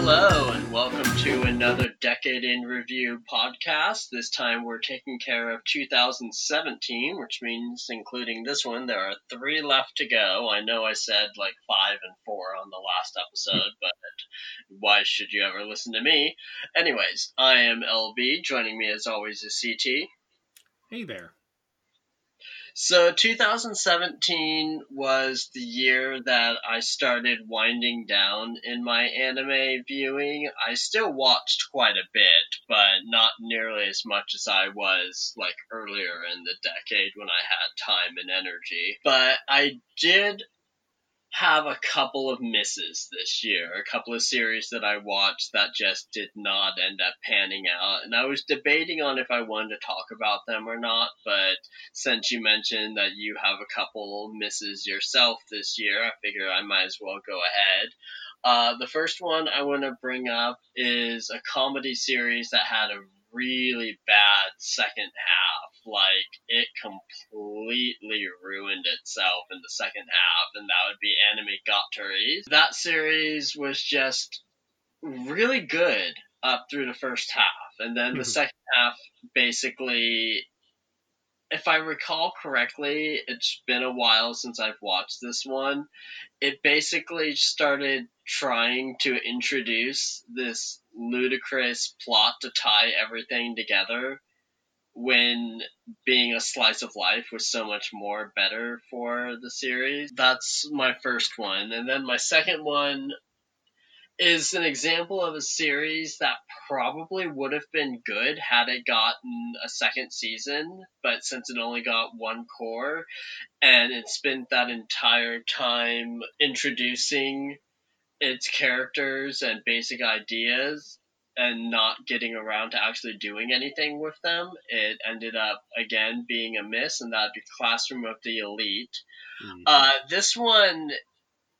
Hello, and welcome to another Decade in Review podcast. This time we're taking care of 2017, which means, including this one, there are three left to go. I know I said like five and four on the last episode, but why should you ever listen to me? Anyways, I am LB. Joining me as always is CT. Hey there. So 2017 was the year that I started winding down in my anime viewing. I still watched quite a bit, but not nearly as much as I was like earlier in the decade when I had time and energy. But I did have a couple of misses this year, a couple of series that I watched that just did not end up panning out. And I was debating on if I wanted to talk about them or not, but since you mentioned that you have a couple misses yourself this year, I figure I might as well go ahead. Uh, the first one I want to bring up is a comedy series that had a really bad second half. Like it completely ruined itself in the second half, and that would be Anime Gatari. That series was just really good up through the first half, and then the mm-hmm. second half basically. If I recall correctly, it's been a while since I've watched this one. It basically started trying to introduce this ludicrous plot to tie everything together when being a slice of life was so much more better for the series. That's my first one. And then my second one is an example of a series that probably would have been good had it gotten a second season, but since it only got one core and it spent that entire time introducing its characters and basic ideas and not getting around to actually doing anything with them, it ended up again being a miss, and that'd be Classroom of the Elite. Mm-hmm. Uh, this one,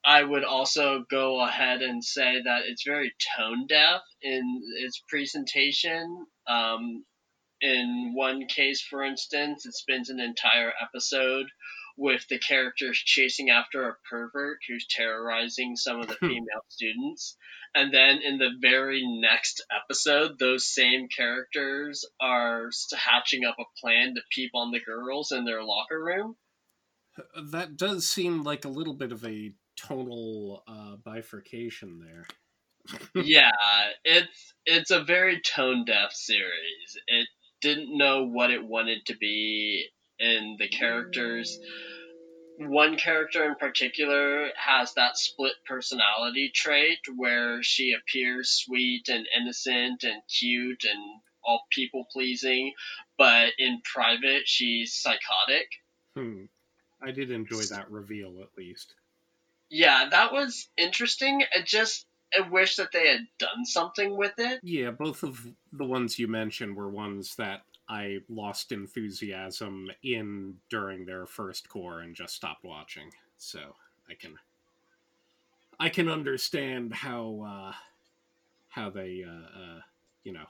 I would also go ahead and say that it's very tone deaf in its presentation. Um, in one case, for instance, it spends an entire episode with the characters chasing after a pervert who's terrorizing some of the hmm. female students. And then in the very next episode, those same characters are hatching up a plan to peep on the girls in their locker room. That does seem like a little bit of a tonal uh, bifurcation there. yeah, it's it's a very tone deaf series. It didn't know what it wanted to be in the characters. One character in particular has that split personality trait where she appears sweet and innocent and cute and all people pleasing, but in private she's psychotic. Hmm. I did enjoy that reveal at least. Yeah, that was interesting. I just I wish that they had done something with it. Yeah, both of the ones you mentioned were ones that I lost enthusiasm in during their first core and just stopped watching. So I can I can understand how uh, how they uh, uh, you know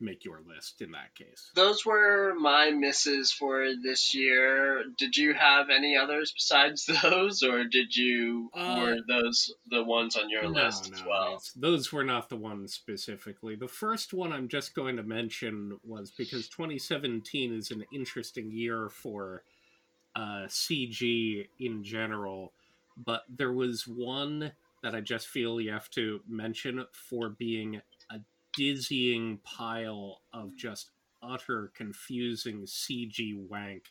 make your list in that case. Those were my misses for this year. Did you have any others besides those, or did you uh, were those the ones on your no, list no, as well? Those were not the ones specifically. The first one I'm just going to mention was because 2017 is an interesting year for uh, CG in general, but there was one that I just feel you have to mention for being dizzying pile of just utter confusing CG wank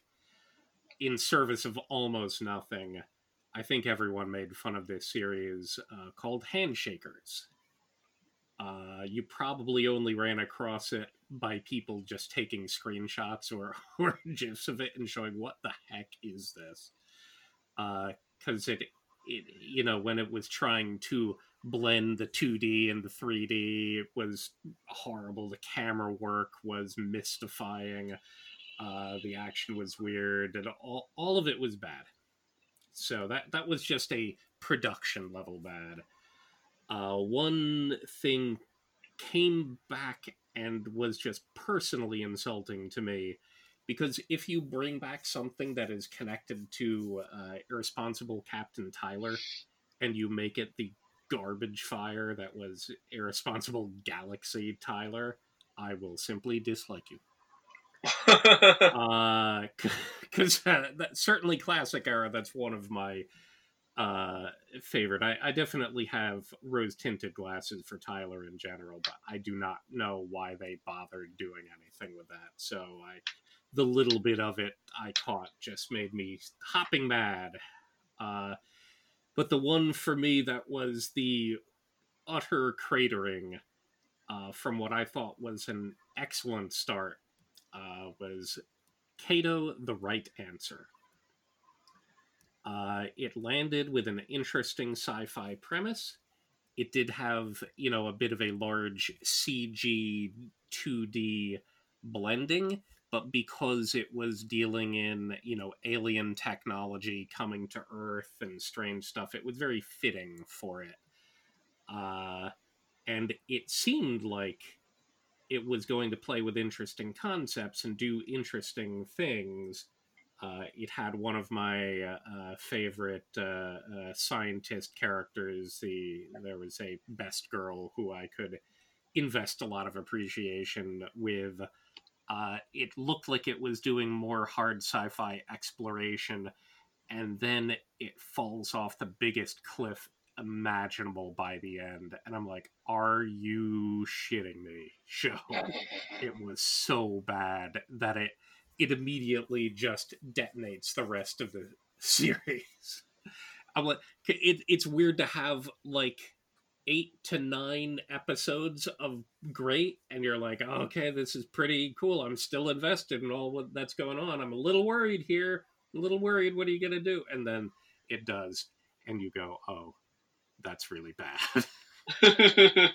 in service of almost nothing. I think everyone made fun of this series uh, called Handshakers. Uh, you probably only ran across it by people just taking screenshots or, or gifs of it and showing what the heck is this? Because uh, it, it, you know, when it was trying to blend the 2D and the 3D. It was horrible. The camera work was mystifying. Uh, the action was weird, and all all of it was bad. So that that was just a production level bad. Uh, one thing came back and was just personally insulting to me because if you bring back something that is connected to uh, irresponsible Captain Tyler and you make it the garbage fire that was irresponsible galaxy Tyler, I will simply dislike you. uh, because uh, that's certainly classic era. That's one of my uh favorite. I, I definitely have rose tinted glasses for Tyler in general, but I do not know why they bothered doing anything with that. So I, the little bit of it I caught just made me hopping mad. Uh, but the one for me that was the utter cratering uh, from what I thought was an excellent start uh, was Kado the Right Answer. Uh, it landed with an interesting sci fi premise. It did have, you know, a bit of a large CG 2D blending, but because it was dealing in, you know, alien technology coming to Earth and strange stuff, it was very fitting for it. Uh, and it seemed like it was going to play with interesting concepts and do interesting things. Uh, it had one of my uh, uh favorite uh, uh, scientist characters. The there was a best girl who I could invest a lot of appreciation with. Uh, it looked like it was doing more hard sci-fi exploration, and then it falls off the biggest cliff imaginable by the end and i'm like are you shitting me? Show it was so bad that it it immediately just detonates the rest of the series. I'm like it, it's weird to have like eight to nine episodes of great and you're like oh, okay this is pretty cool. I'm still invested in all what that's going on. I'm a little worried here a little worried what are you going to do? And then it does and you go oh that's really bad.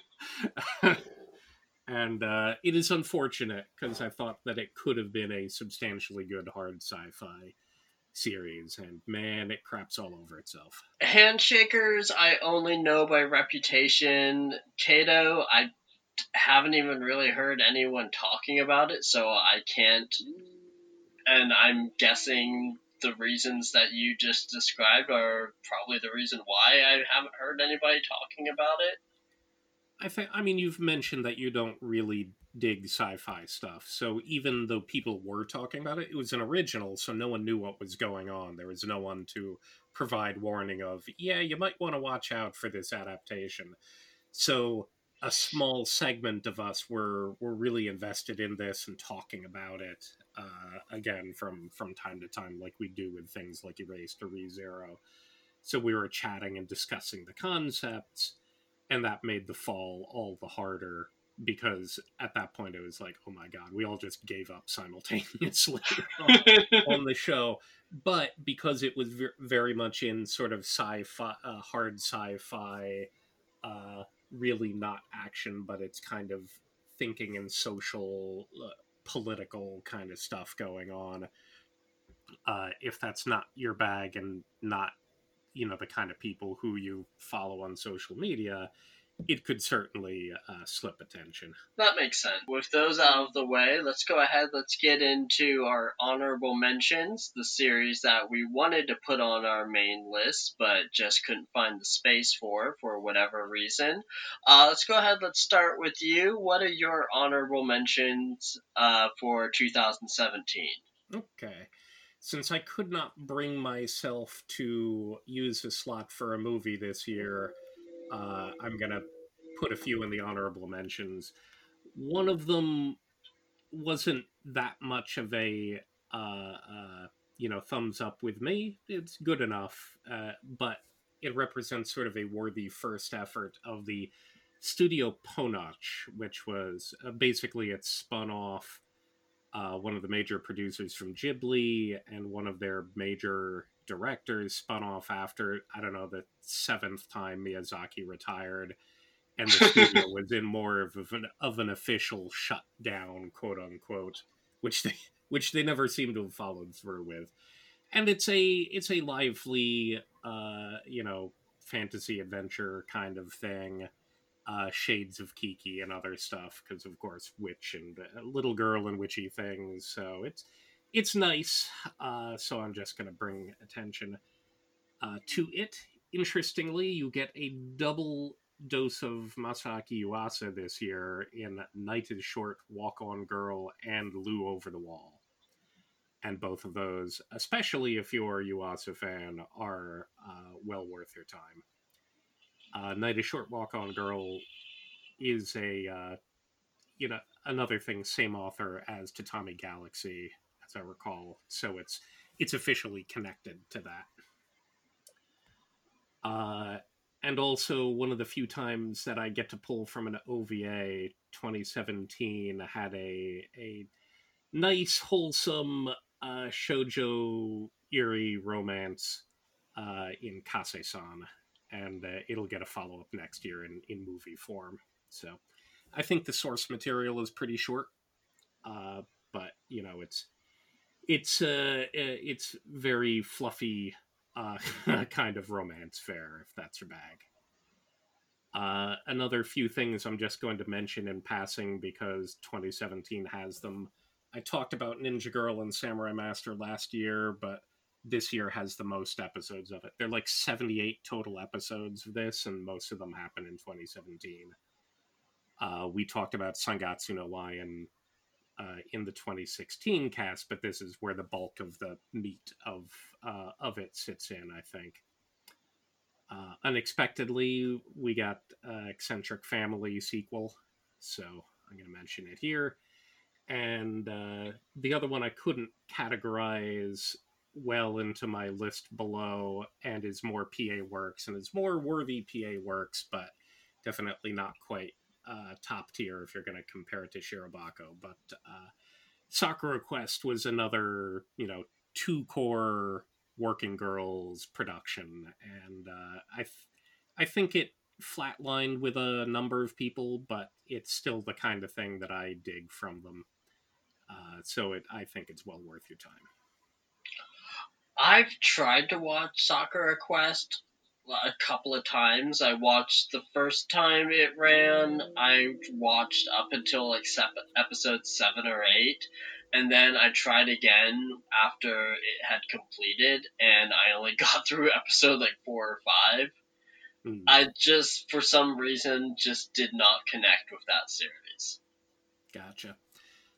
and uh, it is unfortunate because I thought that it could have been a substantially good hard sci-fi series, and man, it craps all over itself. Handshakers, I only know by reputation. Kado, I haven't even really heard anyone talking about it, so I can't. And I'm guessing the reasons that you just described are probably the reason why I haven't heard anybody talking about it. I think I mean you've mentioned that you don't really dig sci-fi stuff. So even though people were talking about it, it was an original, so no one knew what was going on. There was no one to provide warning of, yeah, you might want to watch out for this adaptation. So a small segment of us were were really invested in this and talking about it uh, again from from time to time, like we do with things like Erased or ReZero. So we were chatting and discussing the concepts, and that made the fall all the harder because at that point it was like, oh my god, we all just gave up simultaneously on, on, the show. But because it was very much in sort of sci-fi, uh, hard sci-fi. Uh, really not action, but it's kind of thinking and social, uh, political kind of stuff going on. Uh, if that's not your bag and not, you know, the kind of people who you follow on social media, it could certainly uh, slip attention. That makes sense. With those out of the way, let's go ahead. Let's get into our honorable mentions, the series that we wanted to put on our main list, but just couldn't find the space for for whatever reason. Uh, let's go ahead. Let's start with you. What are your honorable mentions uh, for 2017? Okay. Since I could not bring myself to use a slot for a movie this year, uh, I'm gonna put a few in the honorable mentions. One of them wasn't that much of a uh, uh, you know thumbs up with me. It's good enough, uh, but it represents sort of a worthy first effort of the Studio Ponoc, which was uh, basically it spun off uh, one of the major producers from Ghibli and one of their major directors spun off after I don't know the seventh time Miyazaki retired, and the studio was in more of an of an official shutdown, quote unquote, which they which they never seem to have followed through with. And it's a it's a lively, uh, you know, fantasy adventure kind of thing. Uh, shades of Kiki and other stuff because, of course, witch and uh, little girl and witchy things. So it's it's nice. Uh, so I'm just going to bring attention uh, to it. interestingly, you get a double dose of Masaaki Yuasa this year in Night is Short, Walk on Girl, and Lu Over the Wall. And both of those, especially if you're a Yuasa fan, are uh, well worth your time. Uh, Night is Short, Walk on Girl is a, uh, you know, another thing, same author as Tatami Galaxy, I recall. So it's it's officially connected to that. Uh, and also one of the few times that I get to pull from an OVA 2017 had a a nice wholesome uh, shojo eerie romance uh, in Kase-san, and uh, it'll get a follow up next year in in movie form. So I think the source material is pretty short, uh, but you know it's it's uh, it's very fluffy uh, kind of romance fare, if that's your bag. Uh, another few things I'm just going to mention in passing because 2017 has them. I talked about Ninja Girl and Samurai Master last year, but this year has the most episodes of it. They're like 78 total episodes of this, and most of them happen in 2017. Uh, we talked about Sangatsu no Lion uh, in the 2016 cast, but this is where the bulk of the meat of uh, of it sits in. I think. Uh, unexpectedly, we got uh, eccentric family sequel, so I'm going to mention it here. And uh, the other one I couldn't categorize well into my list below, and is more PA works and is more worthy PA works, but definitely not quite uh, top tier if you're going to compare it to Shirobako. But uh, Sakura Quest was another, you know, two core working girls production, and uh, I, I think it flatlined with a number of people, but it's still the kind of thing that I dig from them. Uh, so it, I think it's well worth your time. I've tried to watch Sakura Quest a couple of times. I watched the first time it ran. I watched up until like episode seven or eight, and then I tried again after it had completed, and I only got through episode like four or five. Mm. I just, for some reason, just did not connect with that series. Gotcha.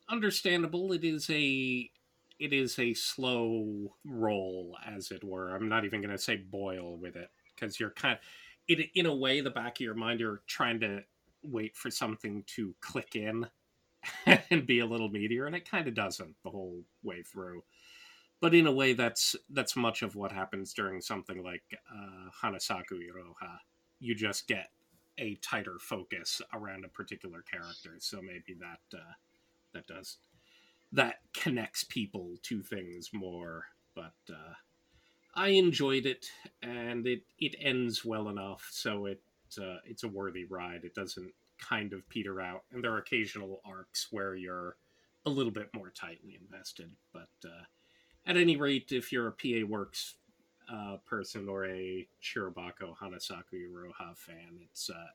Understandable. It is a it is a slow roll, as it were. I'm not even going to say boil with it because you're kind of, it, in a way, the back of your mind, you're trying to wait for something to click in and be a little meatier, and it kind of doesn't the whole way through. But in a way, that's that's much of what happens during something like uh, Hanasaku Iroha. You just get a tighter focus around a particular character, so maybe that uh, that does that connects people to things more. But uh, I enjoyed it, and it it ends well enough, so it uh, it's a worthy ride. It doesn't kind of peter out, and there are occasional arcs where you're a little bit more tightly invested. But uh, at any rate, if you're a PA Works uh, person or a Shirobako Hanasaku Iroha fan, it's uh,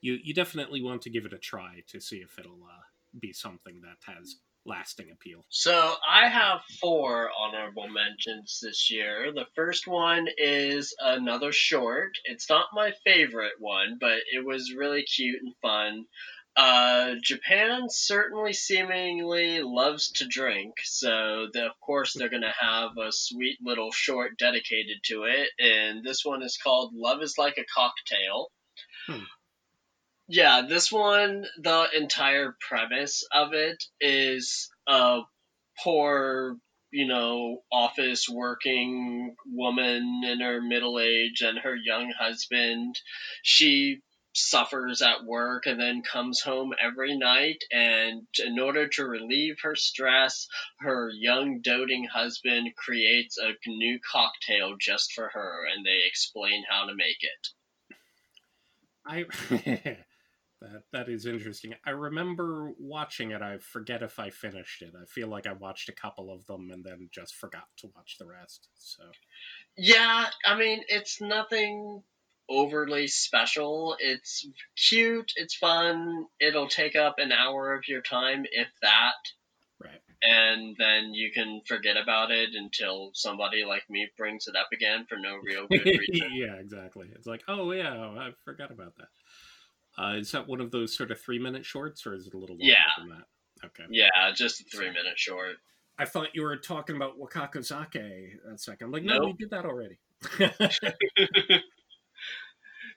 you you definitely want to give it a try to see if it'll uh, be something that has lasting appeal. So I have four honorable mentions this year. The first one is another short. It's not my favorite one, but it was really cute and fun. Uh, Japan certainly seemingly loves to drink, so the, of course they're gonna have a sweet little short dedicated to it, and this one is called "Love Is Like a Cocktail." Hmm. Yeah, this one, the entire premise of it is a poor, you know, office working woman in her middle age and her young husband. She suffers at work and then comes home every night and in order to relieve her stress her young doting husband creates a new cocktail just for her and they explain how to make it i That that is interesting. I remember watching it. I forget if I finished it. I feel like I watched a couple of them and then just forgot to watch the rest. So Yeah, I mean, it's nothing overly special. It's cute, it's fun. It'll take up an hour of your time if that. Right. and then you can forget about it until somebody like me brings it up again for no real good reason. yeah, exactly. It's like, oh yeah, I forgot about that. Uh, is that one of those sort of three minute shorts, or is it a little longer Yeah. than that? Okay. yeah, just a three minute short. I thought you were talking about Wakakozake that second. I'm like, no, Nope. we did that already.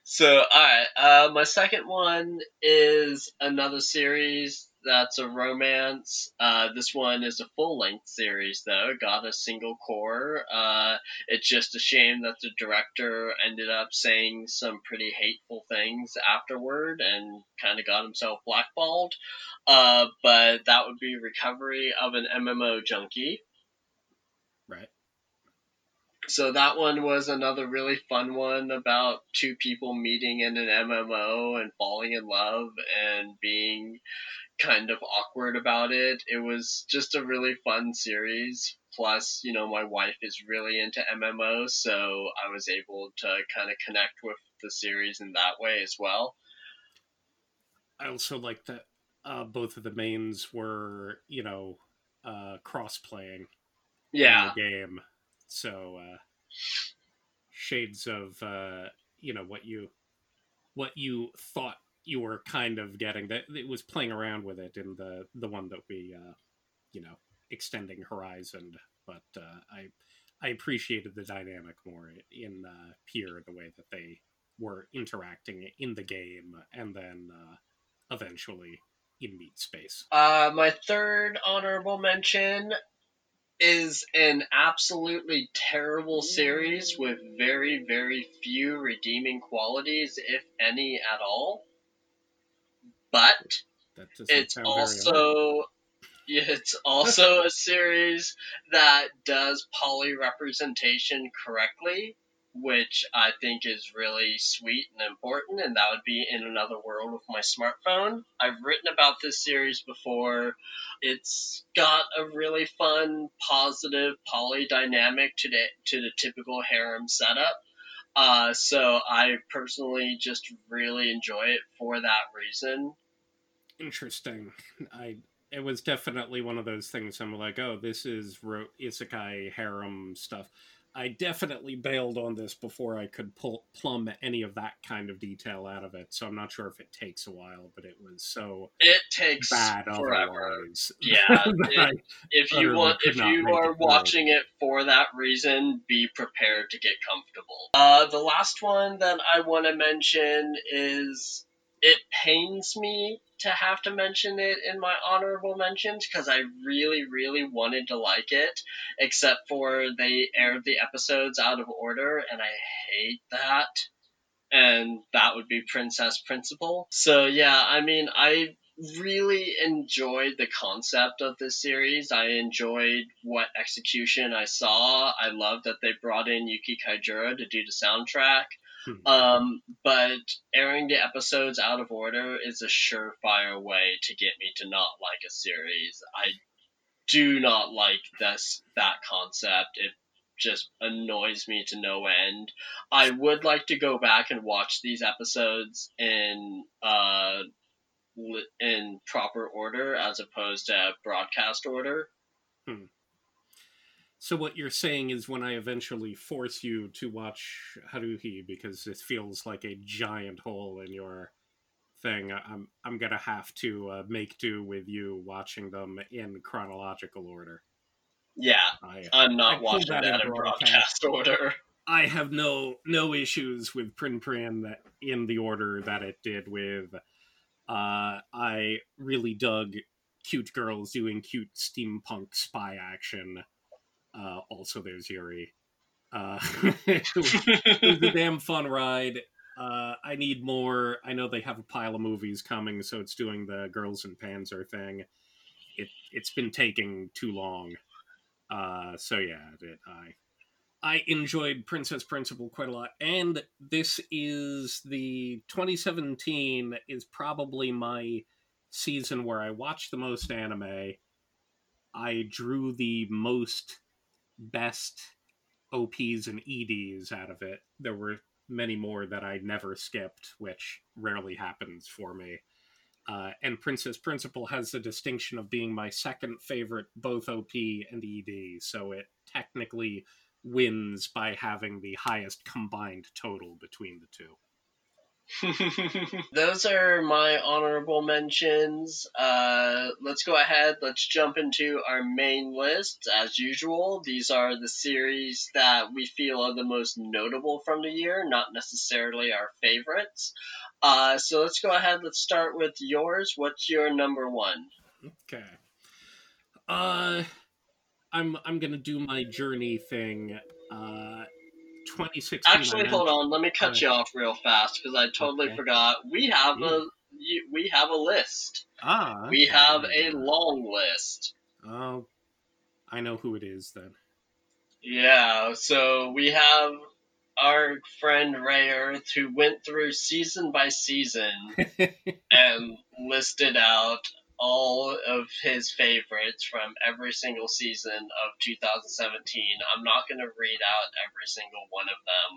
So, alright, uh, my second one is another series that's a romance. Uh, this one is a full length series, though. Got a single core. Uh, it's just a shame that the director ended up saying some pretty hateful things afterward and kind of got himself blackballed. Uh, but that would be Recovery of an MMO Junkie. So that one was another really fun one about two people meeting in an MMO and falling in love and being kind of awkward about it. It was just a really fun series. Plus, you know, my wife is really into MMOs, so I was able to kind of connect with the series in that way as well. I also like that uh, both of the mains were, you know, uh, cross playing Yeah, game. So uh, shades of uh, you know what you what you thought you were kind of getting. That it was playing around with it in the the one that we uh, you know extending horizon. But uh, I I appreciated the dynamic more in uh, Pier, the way that they were interacting in the game, and then uh, eventually in Meat Space. Uh, my third honorable mention is an absolutely terrible series with very, very few redeeming qualities, if any at all. But it's also it's also a series that does poly representation correctly, which I think is really sweet and important, and that would be in another world with my smartphone. I've written about this series before. It's got a really fun, positive polydynamic to the to the typical harem setup. Uh, so I personally just really enjoy it for that reason. interesting. I it was definitely one of those things. I'm like, oh, this is ro- isekai harem stuff. I definitely bailed on this before I could pull plumb any of that kind of detail out of it. So I'm not sure if it takes a while, but it was so It takes bad forever. otherwise. Yeah, it- if you want if you are it watching it for that reason be prepared to get comfortable uh, the last one that i want to mention is it pains me to have to mention it in my honorable mentions because i really really wanted to like it except for they aired the episodes out of order and i hate that and that would be princess principal so yeah i mean i really enjoyed the concept of this series. I enjoyed what execution I saw. I love that they brought in Yuki Kajiura to do the soundtrack. Hmm. Um, but airing the episodes out of order is a surefire way to get me to not like a series. I do not like this that concept. It just annoys me to no end. I would like to go back and watch these episodes in uh in proper order as opposed to broadcast order. So what you're saying is when I eventually force you to watch Haruhi because it feels like a giant hole in your thing, I- I'm I'm gonna have to uh, make do with you watching them in chronological order. Yeah, I I'm not pulled watching that that, in in broadcast. broadcast order. I have no no issues with Prin Prin that in the order that it did with. Uh, I really dug cute girls doing cute steampunk spy action. Uh, also, there's Yuri. Uh, it, was, a damn fun ride. Uh, I need more. I know they have a pile of movies coming, so it's doing the Girls and Panzer thing. It it's been taking too long. Uh, so yeah, it, I I enjoyed Princess Principal quite a lot, and this is the 2017 is probably my season where I watched the most anime. I drew the most best OPs and EDs out of it. There were many more that I never skipped, which rarely happens for me. Uh, and Princess Principal has the distinction of being my second favorite, both OP and ED. So it technically wins by having the highest combined total between the two. Those are my honorable mentions. Uh, let's go ahead. Let's jump into our main list. As usual, these are the series that we feel are the most notable from the year, not necessarily our favorites. Uh, so let's go ahead. Let's start with yours. What's your number one? Okay. Uh, I'm I'm gonna do my journey thing. Uh, 2016. Actually, hold on. Let me cut you off real fast because I totally Okay. forgot. We have Yeah. a we have a list. Ah, We have a long list. Oh, I know who it is then. Yeah, so we have our friend Ray Earth who went through season by season and listed out all of his favorites from every single season of 2017. I'm not going to read out every single one of them.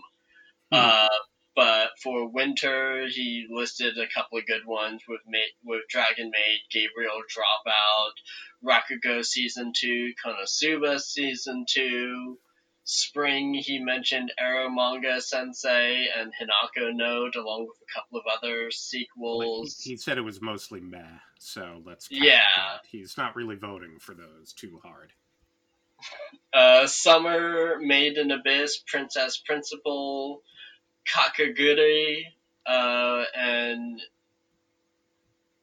Hmm. Uh, but for winter, he listed a couple of good ones with Ma- with Dragon Maid, Gabriel Dropout, Rakugo Season 2, Konosuba Season 2. Spring, he mentioned Eromanga Sensei and Hinako Note, along with a couple of other sequels. he, he said it was mostly meh, so let's. Yeah. that. He's not really voting for those too hard. Uh, Summer, Made in Abyss, Princess Principal, Kakegurui, uh, and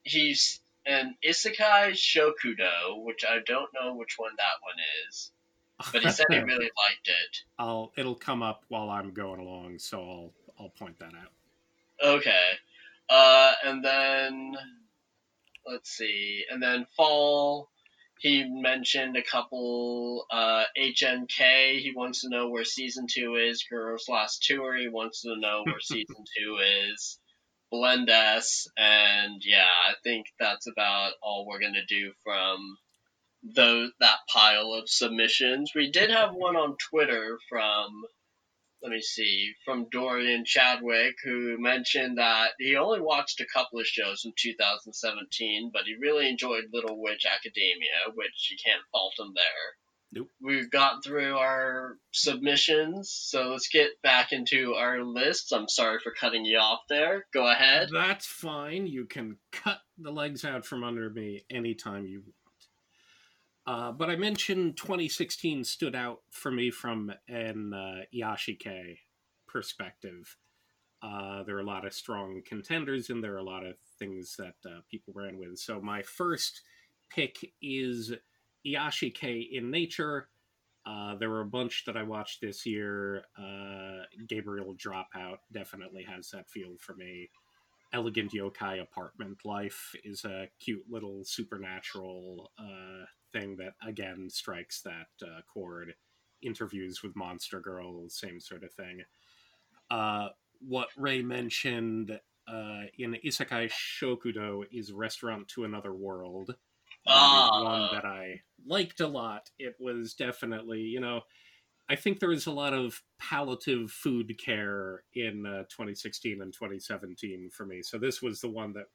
he's and Isekai Shokudo, which I don't know which one that one is, but he said he really liked it. I'll. It'll come up while I'm going along, so I'll. I'll point that out. Okay. Uh, and then let's see, and then fall. He mentioned a couple. Uh, HNK. He wants to know where season two is. Girls Last Tour. He wants to know where season two is. Blend S, and yeah, I think that's about all we're gonna do from those that pile of submissions. We did have one on Twitter from let me see, from Dorian Chadwick, who mentioned that he only watched a couple of shows in 2017, but he really enjoyed Little Witch Academia, which you can't fault him there. Nope. We've got through our submissions, so let's get back into our lists. I'm sorry for cutting you off there. Go ahead. That's fine. You can cut the legs out from under me anytime you want. Uh, but I mentioned 2016 stood out for me from an uh, Iyashikei perspective. Uh, there are a lot of strong contenders, and there are a lot of things that uh, people ran with. So my first pick is Iyashikei in Nature. Uh, there were a bunch that I watched this year. Uh, Gabriel Dropout definitely has that feel for me. Elegant Yokai Apartment Life is a cute little supernatural thing that, again, strikes that uh, chord. Interviews with Monster Girl, same sort of thing. Uh, what Ray mentioned uh, in Isekai Shokudo is Restaurant to Another World. Ah. one that I liked a lot. It was definitely, you know, I think there was a lot of palliative food care in uh, 2016 and 2017 for me. So this was the one that,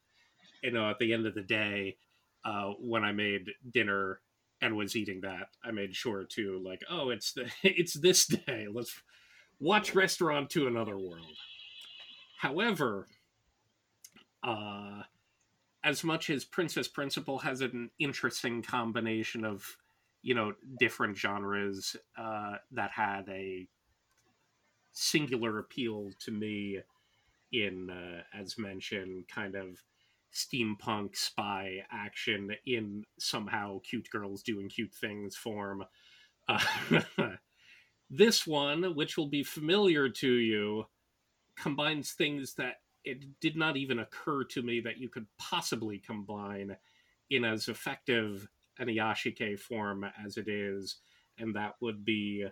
you know, at the end of the day, uh, when I made dinner and was eating that, I made sure to like, oh, it's the it's this day. Let's watch Restaurant to Another World. However, uh, as much as Princess Principal has an interesting combination of, you know, different genres uh, that had a singular appeal to me in, uh, as mentioned, kind of steampunk spy action in somehow cute girls doing cute things form. Uh, this one, which will be familiar to you, combines things that it did not even occur to me that you could possibly combine in as effective an Iyashikei form as it is, and that would be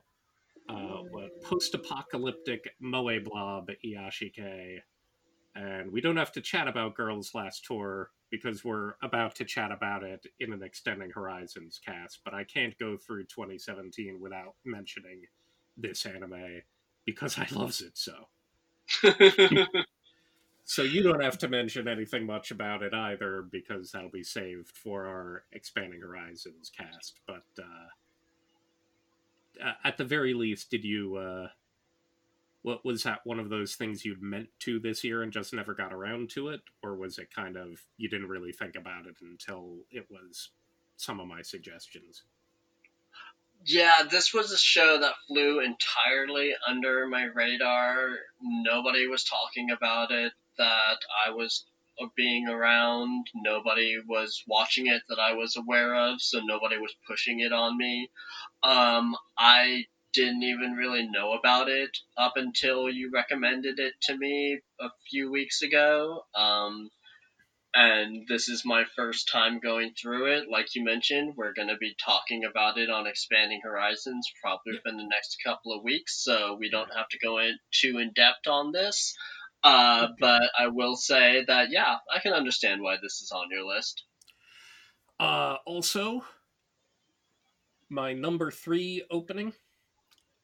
uh, what post-apocalyptic Moe Blob Iyashikei. And we don't have to chat about Girls Last Tour because we're about to chat about it in an Extending Horizons cast, but I can't go through 2017 without mentioning this anime because I loves it so. so you don't have to mention anything much about it either because that'll be saved for our expanding horizons cast but uh, at the very least did you uh, what was that one of those things you'd meant to this year and just never got around to it or was it kind of you didn't really think about it until it was some of my suggestions yeah, this was a show that flew entirely under my radar. Nobody was talking about it that I was being around. Nobody was watching it that I was aware of, so nobody was pushing it on me. Um, I didn't even really know about it up until you recommended it to me a few weeks ago. Um, and this is my first time going through it. Like you mentioned, we're going to be talking about it on Expanding Horizons probably yeah. within the next couple of weeks, so we don't have to go in too in depth on this. Uh, but I will say that yeah, I can understand why this is on your list. Uh, also, my number three opening,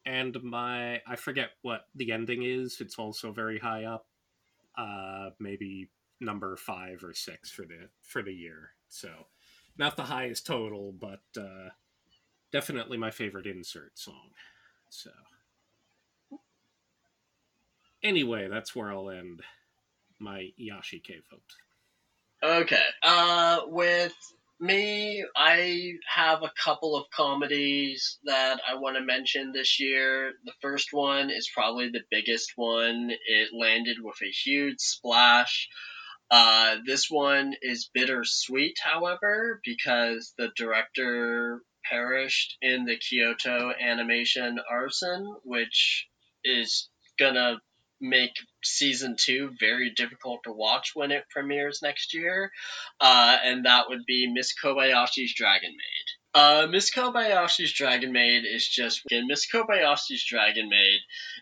and my I forget what the ending is. It's also very high up. Uh, maybe number five or six for the for the year. So not the highest total, but uh, definitely my favorite insert song. So anyway, that's where I'll end my Iyashikei vote. Okay. Uh, with me, I have a couple of comedies that I want to mention this year. The first one is probably the biggest one. It landed with a huge splash. Uh, this one is bittersweet, however, because the director perished in the Kyoto animation arson, which is gonna make season two very difficult to watch when it premieres next year. Uh, and that would be Miss Kobayashi's Dragon Maid. Uh, Miss Kobayashi's Dragon Maid is just Miss Kobayashi's Dragon Maid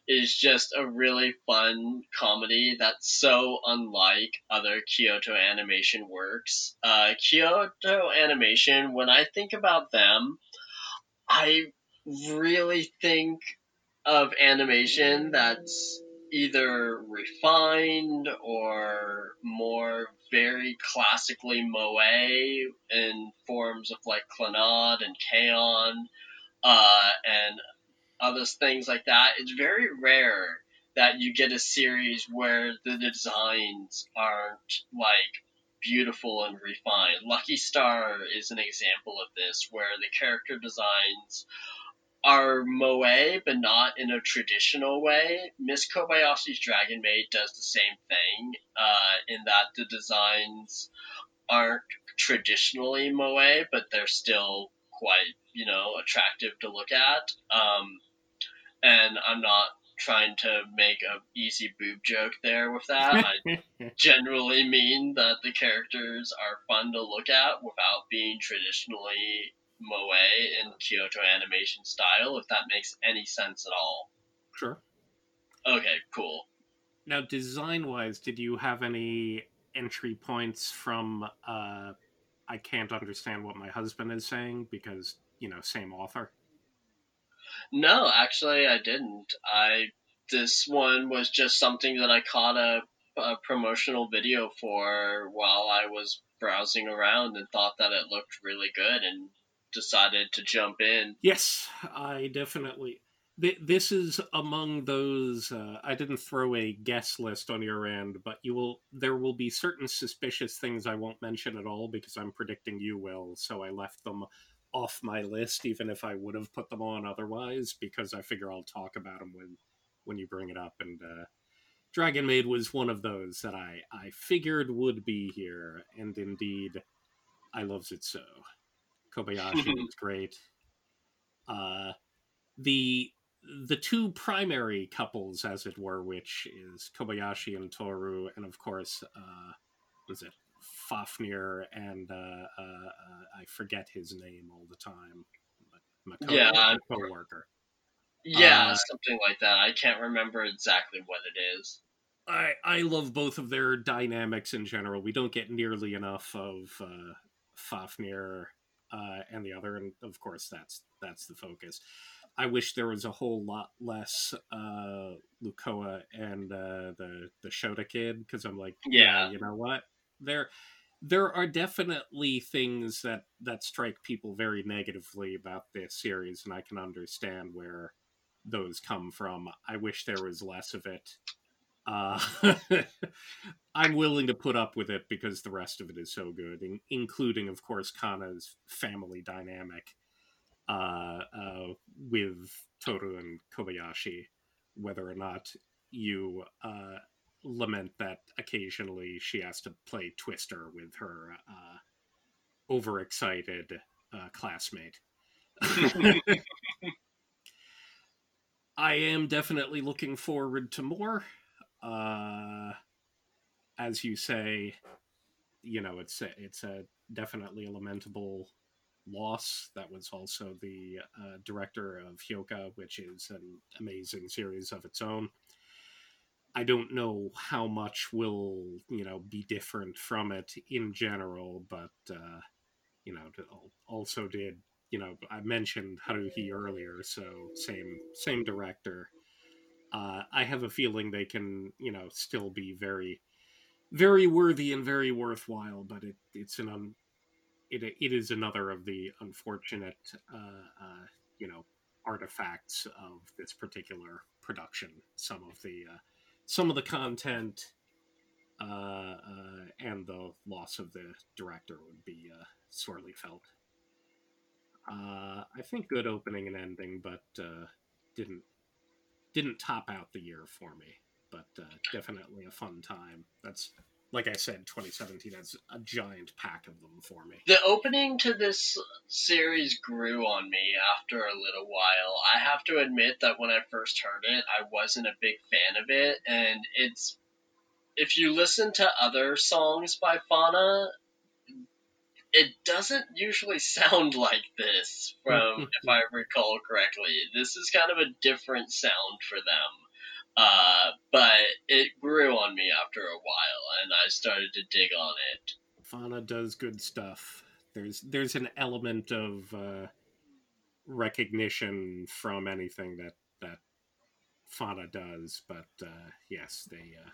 is just a really fun comedy that's so unlike other Kyoto Animation works. Uh, Kyoto Animation, when I think about them, I really think of animation that's either refined or more very classically moe in forms of like Clannad and K-On! uh, and other things like that. It's very rare that you get a series where the designs aren't like beautiful and refined. Lucky Star is an example of this, where the character designs are moe, but not in a traditional way. Miss Kobayashi's Dragon Maid does the same thing, uh, in that the designs aren't traditionally moe, but they're still quite, you know, attractive to look at. Um, and I'm not trying to make a easy boob joke there with that. I generally mean that the characters are fun to look at without being traditionally moe in Kyoto animation style, if that makes any sense at all. Sure. Okay, cool. Now, design wise, did you have any entry points from uh, I can't understand what my husband is saying because, you know, same author? No, actually, I didn't. I this one was just something that I caught a, a promotional video for while I was browsing around and thought that it looked really good and decided to jump in. Yes, I definitely. This is among those. Uh, I didn't throw a guest list on your end, but you will. There will be certain suspicious things I won't mention at all because I'm predicting you will. So I left them off my list, even if I would have put them on otherwise, because I figure I'll talk about them when when you bring it up. And uh, Dragon Maid was one of those that I I figured would be here, and indeed, I loves it so. Kobayashi was great. Uh, the the two primary couples, as it were, which is Kobayashi and Toru, and of course, uh, was it Fafnir and uh, uh, uh, I forget his name all the time. My co- yeah, co-worker. Yeah, uh, something like that. I can't remember exactly what it is. I I love both of their dynamics in general. We don't get nearly enough of uh, Fafnir uh, and the other, and of course that's that's the focus. I wish there was a whole lot less uh, Lucoa and uh, the the Shota kid because I'm like, yeah. yeah, you know what? There, there are definitely things that that strike people very negatively about this series, and I can understand where those come from. I wish there was less of it. Uh, I'm willing to put up with it because the rest of it is so good, in, including, of course, Kanna's family dynamic uh, uh, with Tohru and Kobayashi, whether or not you uh, lament that occasionally she has to play Twister with her uh, overexcited uh, classmate. I am definitely looking forward to more. Uh, as you say, you know, it's a, it's a definitely a lamentable loss. That was also the uh, director of Hyouka, which is an amazing series of its own. I don't know how much will you know be different from it in general, but uh, you know, also did you know I mentioned Haruhi earlier, so same same director. Uh, I have a feeling they can you know still be very very worthy and very worthwhile, but it it's an un, it it is another of the unfortunate uh, uh, you know artifacts of this particular production. Some of the uh, some of the content uh, uh, and the loss of the director would be sorely felt. I think good opening and ending, but didn't didn't top out the year for me. But uh, definitely a fun time. That's like I said, 2017 has a giant pack of them for me. The opening to this series grew on me after a little while. I have to admit that when I first heard it, I wasn't a big fan of it, and it's if you listen to other songs by fhána, it doesn't usually sound like this from if I recall correctly. This is kind of a different sound for them. Uh, but it grew on me after a while, and I started to dig on it. fhána does good stuff. There's there's an element of uh, recognition from anything that that fhána does, but uh, yes, they uh,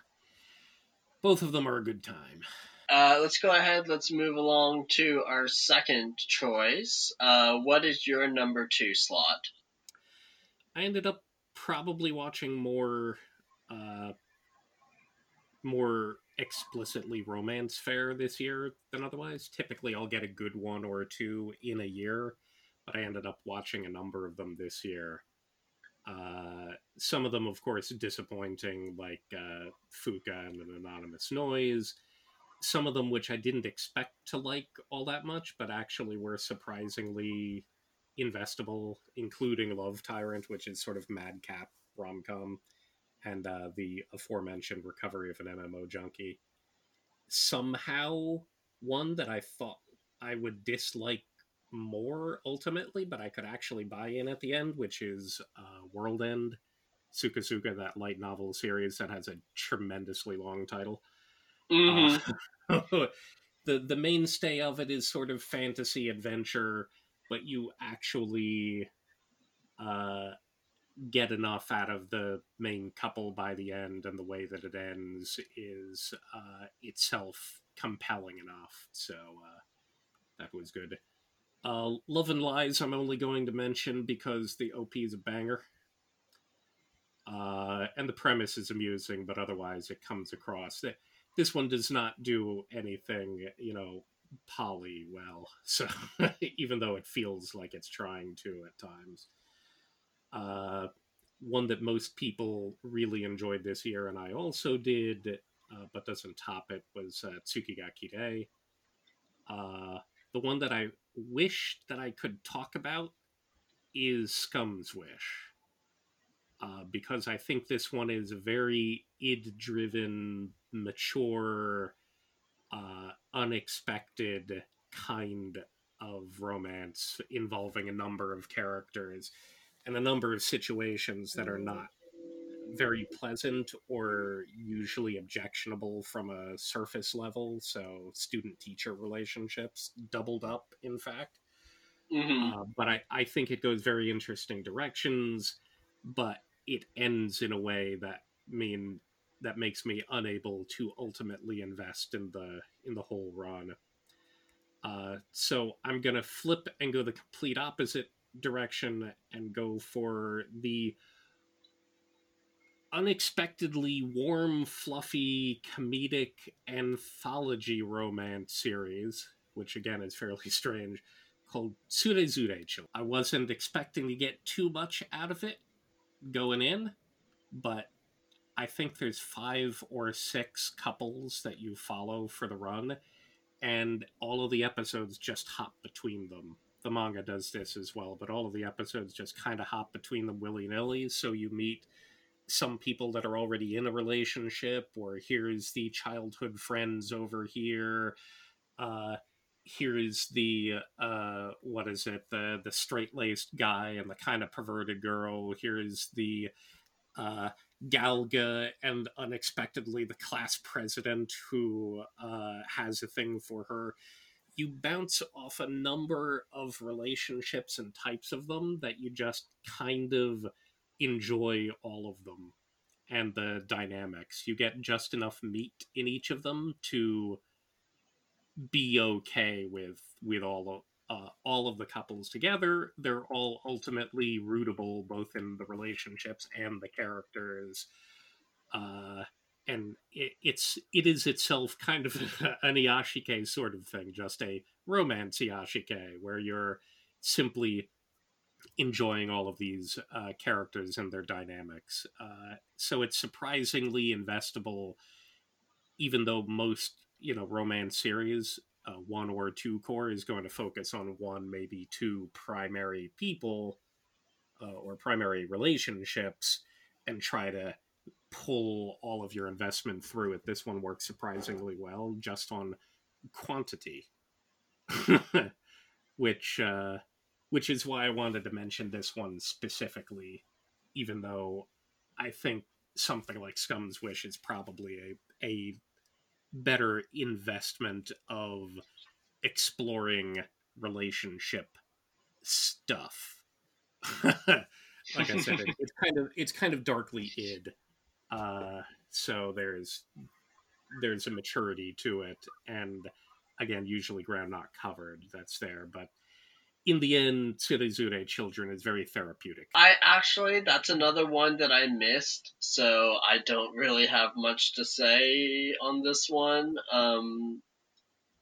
both of them are a good time. Uh, let's go ahead. Let's move along to our second choice. Uh, what is your number two slot? I ended up probably watching more uh, more explicitly romance fare this year than otherwise. Typically, I'll get a good one or two in a year, but I ended up watching a number of them this year. Uh, some of them, of course, disappointing, like uh, Fuuka and an Anonymous Noise. Some of them, which I didn't expect to like all that much, but actually were surprisingly investable, including Love Tyrant, which is sort of madcap rom com, and uh, the aforementioned Recovery of an MMO Junkie. Somehow, one that I thought I would dislike more ultimately, but I could actually buy in at the end, which is uh, World End, Suka Suka, that light novel series that has a tremendously long title. Mm-hmm. Uh, the the mainstay of it is sort of fantasy adventure but you actually uh, get enough out of the main couple by the end, and the way that it ends is uh, itself compelling enough. So uh, that was good. Uh, Love and Lies, I'm only going to mention because the OP is a banger. Uh, and the premise is amusing, but otherwise it comes across. This one does not do anything, you know, poly well. So even though it feels like it's trying to at times. Uh, one that most people really enjoyed this year, and I also did, uh, but doesn't top it, was uh, ga Uh, the one that I wish that I could talk about is Scum's Wish. Uh, because I think this one is a very id driven, mature, uh, unexpected kind of romance involving a number of characters and a number of situations that are not very pleasant or usually objectionable from a surface level. So, student teacher relationships doubled up, in fact. Mm-hmm. Uh, but I, I think it goes very interesting directions, but it ends in a way that I mean that makes me unable to ultimately invest in the in the whole run. Uh, so I'm gonna flip and go the complete opposite direction and go for the unexpectedly warm, fluffy, comedic anthology romance series, which again is fairly strange, called Tsurezurecho. I wasn't expecting to get too much out of it going in, but I think there's five or six couples that you follow for the run, and all of the episodes just hop between them. The manga does this as well, but all of the episodes just kind of hop between them willy nilly. So you meet some people that are already in a relationship, or here's the childhood friends over here. Uh, here is the uh, what is it the the straight laced guy and the kind of perverted girl. Here is the uh, Galga and unexpectedly the class president who uh, has a thing for her. You bounce off a number of relationships and types of them that you just kind of enjoy all of them and the dynamics. You get just enough meat in each of them to be okay with with all of uh, all of the couples together. They're all ultimately rootable, both in the relationships and the characters. Uh, and it, it's it is itself kind of an Iyashikei sort of thing, just a romance Iyashikei, where you're simply enjoying all of these uh, characters and their dynamics. Uh, so it's surprisingly investable, even though most you know romance series uh, one or two cour is going to focus on one, maybe two primary people uh, or primary relationships and try to pull all of your investment through it. This one works surprisingly well just on quantity, which uh, which is why I wanted to mention this one specifically, even though I think something like Scum's Wish is probably a a better investment of exploring relationship stuff. like I said, it, it's kind of it's kind of darkly id. Uh, so there's there's a maturity to it, and again, usually ground not covered that's there, but in the end, Tsurezure Children is very therapeutic. I actually, that's another one that I missed, so I don't really have much to say on this one. Um,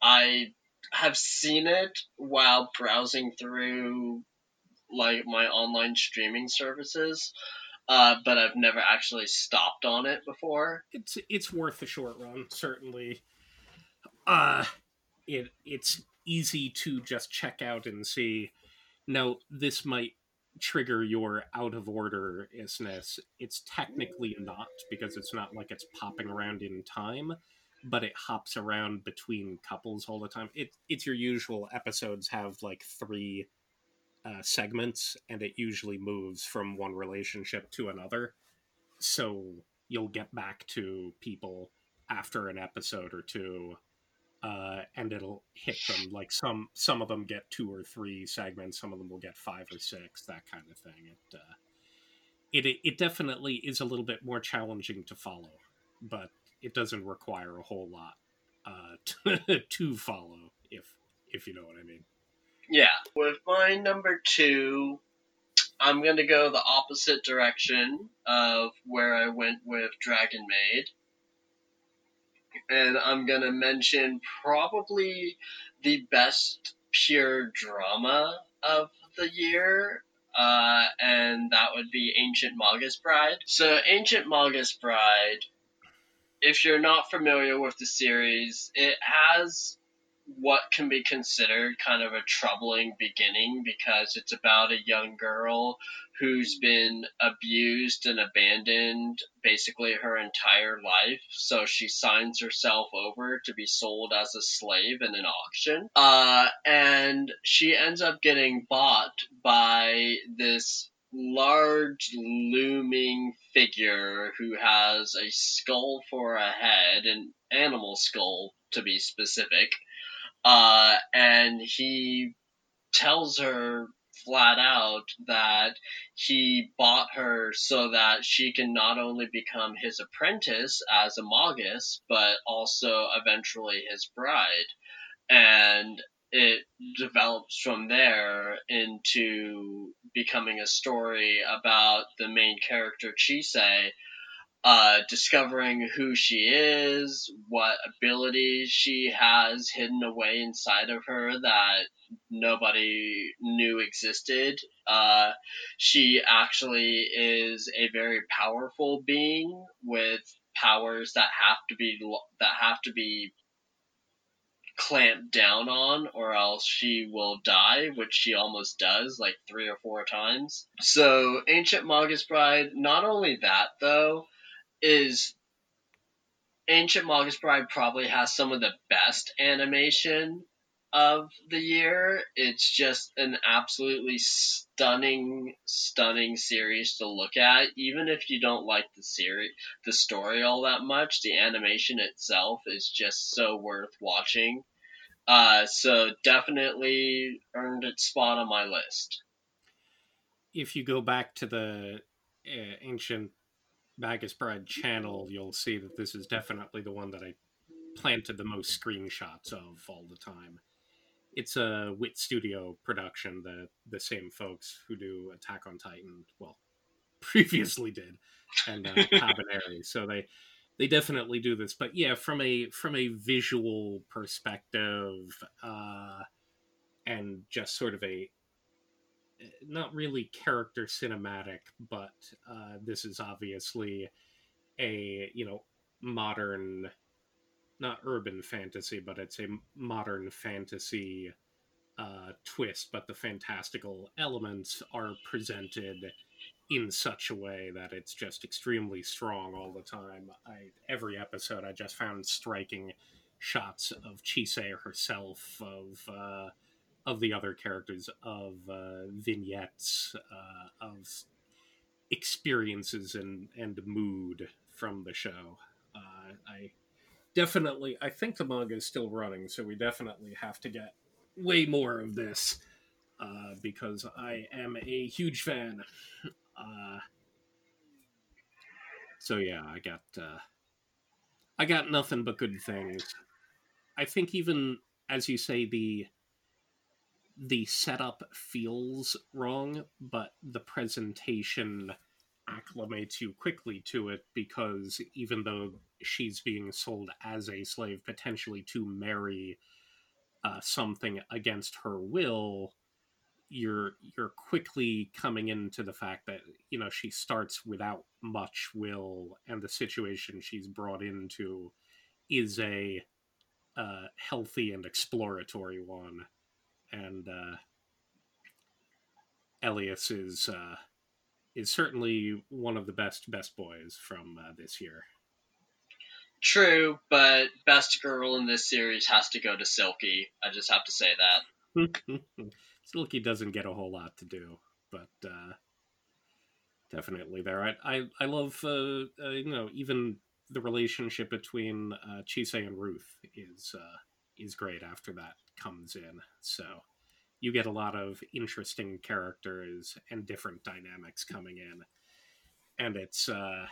I have seen it while browsing through like my online streaming services, uh, but I've never actually stopped on it before. It's it's worth a short run, certainly. Uh it it's easy to just check out and see. Now, this might trigger your out of order isness. It's technically not because it's not like it's popping around in time, but it hops around between couples all the time. It it's your usual episodes have like three uh, segments, and it usually moves from one relationship to another. So you'll get back to people after an episode or two uh, and it'll hit them. Like some some of them get two or three segments some of them will get five or six that kind of thing. It uh, it it definitely is a little bit more challenging to follow but it doesn't require a whole lot uh, to, to follow if if you know what i mean. Yeah. With my number two i'm going to go the opposite direction of where i went with dragon maid and I'm gonna mention probably the best pure drama of the year, uh, and that would be Ancient Magus Bride. So, Ancient Magus Bride, if you're not familiar with the series, it has what can be considered kind of a troubling beginning because it's about a young girl who's been abused and abandoned basically her entire life. So she signs herself over to be sold as a slave in an auction. Uh, and she ends up getting bought by this large looming figure who has a skull for a head, an animal skull to be specific uh, and he tells her flat out that he bought her so that she can not only become his apprentice as a magus, but also eventually his bride. And it develops from there into becoming a story about the main character Chise uh, discovering who she is, what abilities she has hidden away inside of her that nobody knew existed. Uh, she actually is a very powerful being with powers that have to be that have to be clamped down on or else she will die, which she almost does like three or four times. So Ancient Magus Bride, not only that though, is Ancient Magus Bride probably has some of the best animation of the year. It's just an absolutely stunning, stunning series to look at. Even if you don't like the series, the story all that much, the animation itself is just so worth watching. Uh, so definitely earned its spot on my list. If you go back to the uh, ancient Magus Bride channel, you'll see that this is definitely the one that I planted the most screenshots of all the time. It's a Wit Studio production, the the same folks who do Attack on Titan, well, previously did, and uh, Kabaneri. so they they definitely do this. But yeah, from a from a visual perspective, uh, and just sort of a not really character cinematic, but uh, this is obviously a you know modern, not urban fantasy, but it's a modern fantasy uh, twist. But the fantastical elements are presented in such a way that it's just extremely strong all the time. I every episode I just found striking shots of Chise herself of. Uh, of the other characters, of uh, vignettes, uh, of experiences and and mood from the show. Uh, I definitely, I think the manga is still running, so we definitely have to get way more of this uh, because I am a huge fan. Uh, so yeah, I got uh, I got nothing but good things. I think even as you say the the setup feels wrong, but the presentation acclimates you quickly to it because even though she's being sold as a slave, potentially to marry uh, something against her will, you're you're quickly coming into the fact that you know she starts without much will, and the situation she's brought into is a uh, healthy and exploratory one and uh, Elias is uh, is certainly one of the best best boys from uh, this year. True, but best girl in this series has to go to Silky. I just have to say that. Silky doesn't get a whole lot to do, but uh, definitely there. I I, I love uh, uh, you know even the relationship between uh, Chise and Ruth is uh, is great after that comes in. So you get a lot of interesting characters and different dynamics coming in, and it's uh,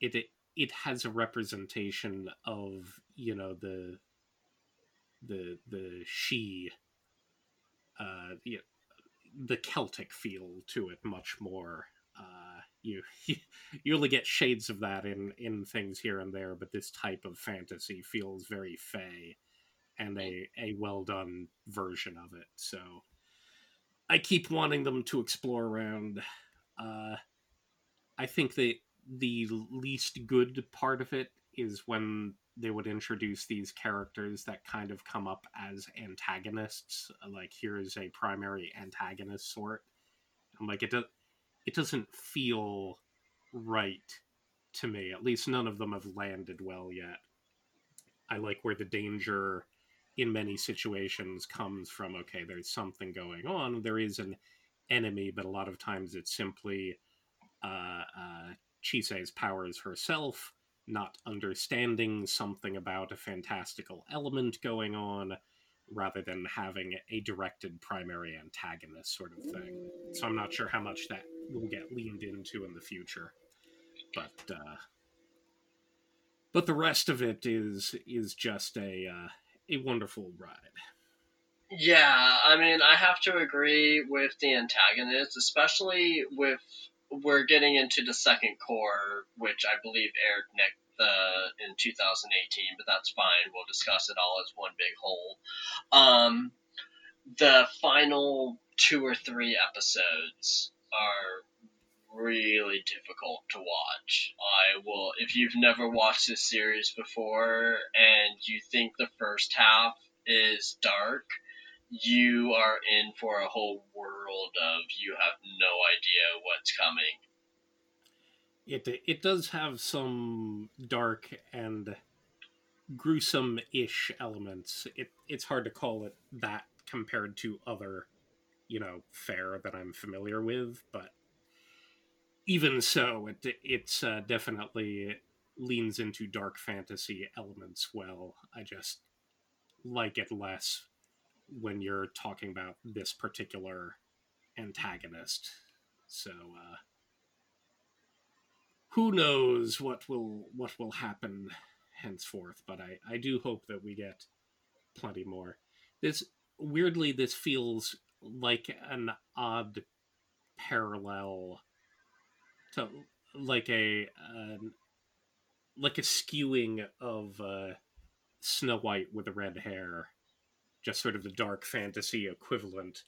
it, it has a representation of you know the the the she uh the, the celtic feel to it much more. Uh you you only get shades of that in in things here and there but this type of fantasy feels very fey and a, a well done version of it. So I keep wanting them to explore around. Uh, I think that the least good part of it is when they would introduce these characters that kind of come up as antagonists. Like here is a primary antagonist sort. I'm like it. It doesn't feel right to me. At least none of them have landed well yet. I like where the danger in many situations comes from okay there's something going on there is an enemy but a lot of times it's simply uh, uh, Chise's powers herself not understanding something about a fantastical element going on rather than having a directed primary antagonist sort of thing. So I'm not sure how much that will get leaned into in the future, but uh, but the rest of it is is just a uh, a wonderful ride. Yeah, I mean, I have to agree with the antagonist, especially with we're getting into the second cour, which I believe aired next the in 2018, but that's fine. We'll discuss it all as one big whole. Um, the final two or three episodes are really difficult to watch. I will, if you've never watched this series before and you think the first half is dark, you are in for a whole world of you have no idea what's coming. It it does have some dark and gruesome-ish elements. It it's hard to call it that compared to other, you know, fare that I'm familiar with, but even so, it it's uh, definitely leans into dark fantasy elements well. I just like it less when you're talking about this particular antagonist. So uh, who knows what will what will happen henceforth, but I, I do hope that we get plenty more. This weirdly this feels like an odd parallel to like a uh, like a skewing of uh, Snow White with the red hair just sort of the dark fantasy equivalent,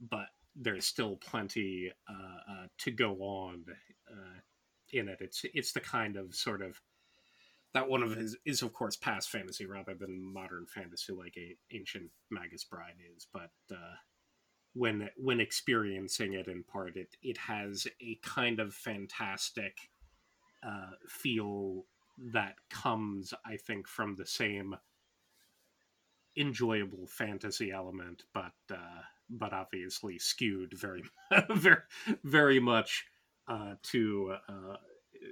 but there's still plenty uh, uh, to go on uh, in it. It's it's the kind of sort of that one of his is of course past fantasy rather than modern fantasy like a ancient Magus Bride is, but uh, when when experiencing it in part, it it has a kind of fantastic uh, feel that comes, I think, from the same enjoyable fantasy element, but uh, but obviously skewed very very very much uh, to uh,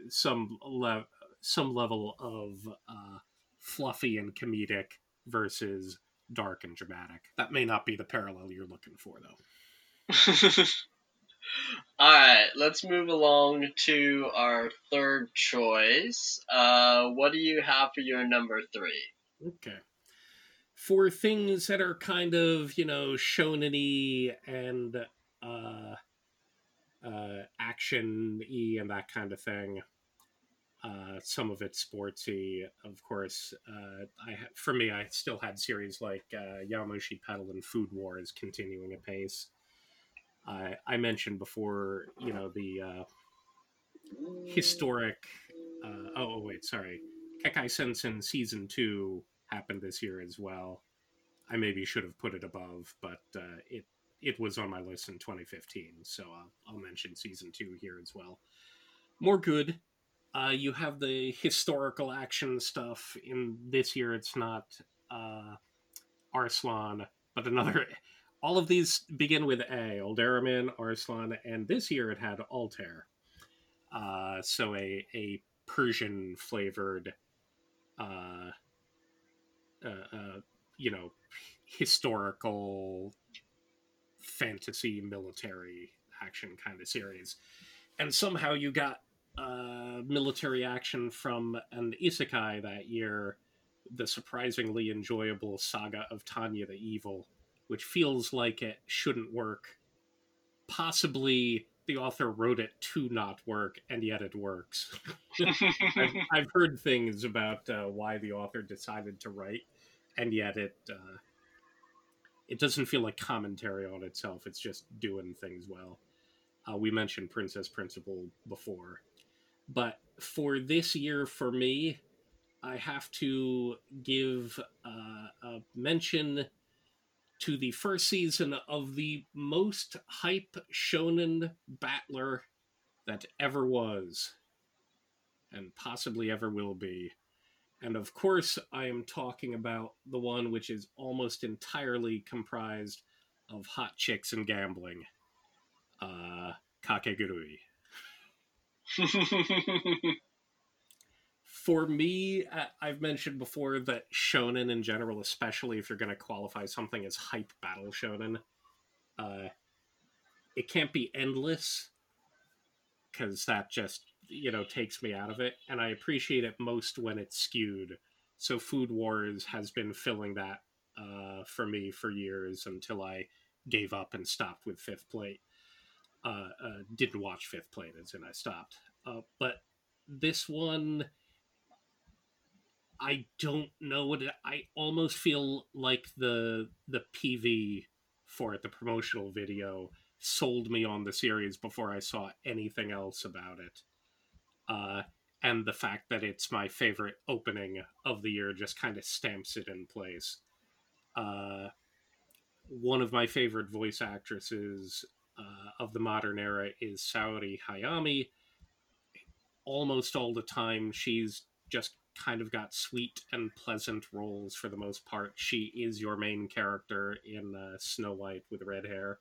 some le- some level of uh, fluffy and comedic versus dark and dramatic. That may not be the parallel you're looking for, though. All right, let's move along to our third choice. Uh, what do you have for your number three? Okay for things that are kind of you know shonen and uh, uh, action y and that kind of thing. Uh, some of it sportsy, of course. Uh, I for me, I still had series like uh, Yowamushi Pedal and Food Wars continuing apace. I I mentioned before, you know the uh, historic. Uh, oh, oh wait, sorry, Kekkai Sensen season two happened this year as well. I maybe should have put it above, but uh, it it was on my list in 2015, so I'll, I'll mention season two here as well. More good. Uh, you have the historical action stuff. In this year, it's not uh, Arslan, but another. All of these begin with A. Alderamin, Arslan, and this year it had Altair. Uh, so a a Persian flavored uh, uh, uh, you know, historical fantasy military action kind of series. And somehow you got uh, military action from an isekai that year, the surprisingly enjoyable saga of Tanya the Evil, which feels like it shouldn't work. Possibly the author wrote it to not work, and yet it works. I've, I've, heard things about uh, why the author decided to write and yet it uh, it doesn't feel like commentary on itself. It's just doing things well. Uh, we mentioned Princess Principal before, but for this year, for me, I have to give uh, a mention to the first season of the most hype shonen battler that ever was, and possibly ever will be. And of course, I am talking about the one which is almost entirely comprised of hot chicks and gambling. Uh, Kakegurui. for me, I've mentioned before that shonen in general, especially if you're going to qualify something as hype battle shonen, uh, it can't be endless because that just you know takes me out of it, and I appreciate it most when it's skewed. So Food Wars has been filling that uh, for me for years until I gave up and stopped with Fifth Plate. Uh, uh, didn't watch Fifth Plate, and I stopped. Uh, but this one I don't know what it, I almost feel like the the PV for it, the promotional video, sold me on the series before I saw anything else about it. Uh, and the fact that it's my favorite opening of the year just kind of stamps it in place. Uh, one of my favorite voice actresses uh, of the modern era is Saori Hayami. Almost all the time, she's just kind of got sweet and pleasant roles for the most part. She is your main character in uh, Snow White with red hair.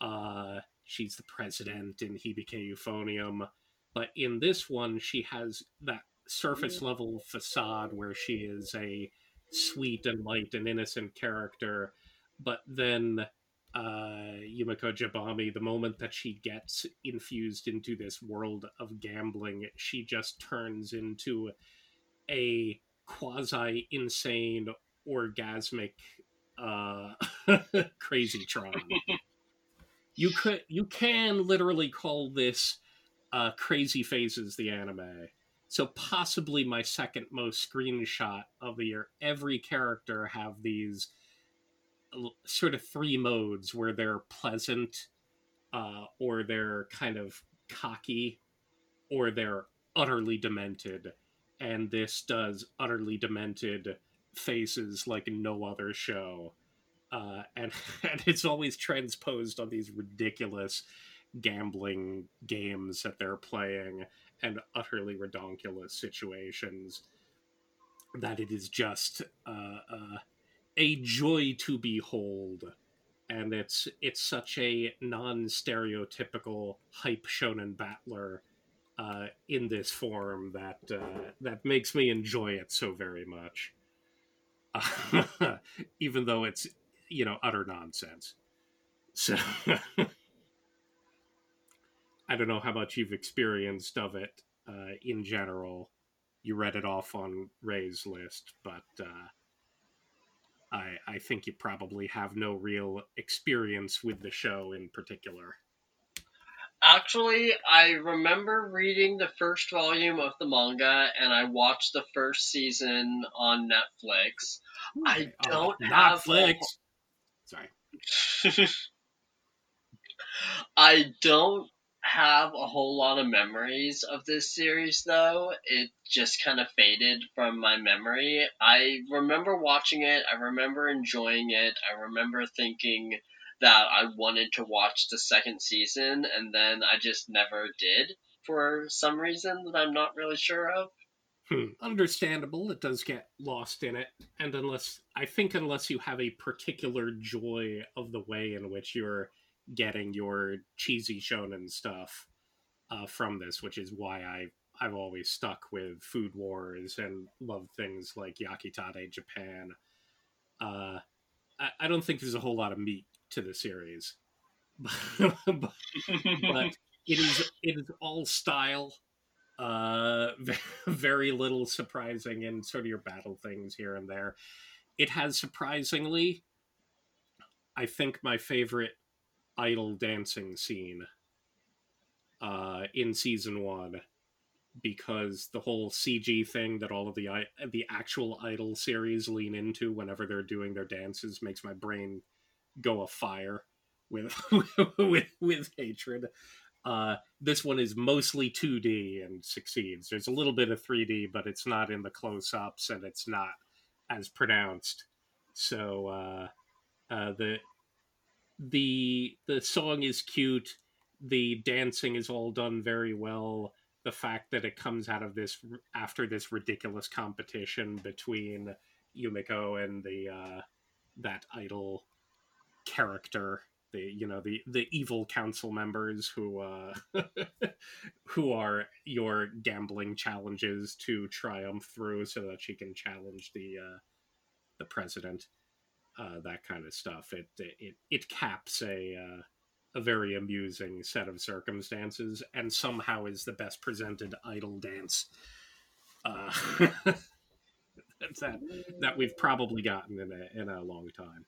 Uh, she's the president in Hibike Euphonium. But in this one, she has that surface level facade where she is a sweet and light and innocent character. But then uh, Yumeko Jabami, the moment that she gets infused into this world of gambling, she just turns into a quasi insane orgasmic uh crazy tron. You could you can literally call this uh crazy phases the anime. So possibly my second most screenshot of the year. Every character have these sort of three modes where they're pleasant uh or they're kind of cocky or they're utterly demented and this does utterly demented faces like no other show. Uh, and, and it's always transposed on these ridiculous gambling games that they're playing and utterly redonkulous situations that it is just uh, uh, a joy to behold and it's it's such a non-stereotypical hype shonen battler uh, in this form that uh, that makes me enjoy it so very much, even though it's you know utter nonsense. So I don't know how much you've experienced of it uh, in general. You read it off on Ray's list, but uh, I I think you probably have no real experience with the show in particular. Actually, I remember reading the first volume of the manga and I watched the first season on Netflix. I oh, don't oh, have Netflix. Sorry. I don't have a whole lot of memories of this series though. It just kind of faded from my memory. I remember watching it, I remember enjoying it, I remember thinking that I wanted to watch the second season, and then I just never did for some reason that I'm not really sure of. Hmm. Understandable. It does get lost in it, and unless I think unless you have a particular joy of the way in which you're getting your cheesy shonen stuff uh, from this, which is why I I've always stuck with Food Wars and love things like Yakitate Japan. Uh, I, I don't think there's a whole lot of meat to the series, but, but it is it is all style, uh, very little surprising and sort of your battle things here and there. It has surprisingly, I think, my favorite idol dancing scene uh, in season one because the whole CG thing that all of the the actual idol series lean into whenever they're doing their dances makes my brain go afire with with with hatred. Uh, this one is mostly 2D and succeeds. There's a little bit of 3D, but it's not in the close-ups and it's not as pronounced. So uh, uh, the the the song is cute. The dancing is all done very well. The fact that it comes out of this after this ridiculous competition between Yumeko and the uh, that idol character, the you know the the evil council members who uh who are your gambling challenges to triumph through so that she can challenge the uh the president uh that kind of stuff. It it it caps a uh a very amusing set of circumstances and somehow is the best presented idol dance uh that that we've probably gotten in a in a long time.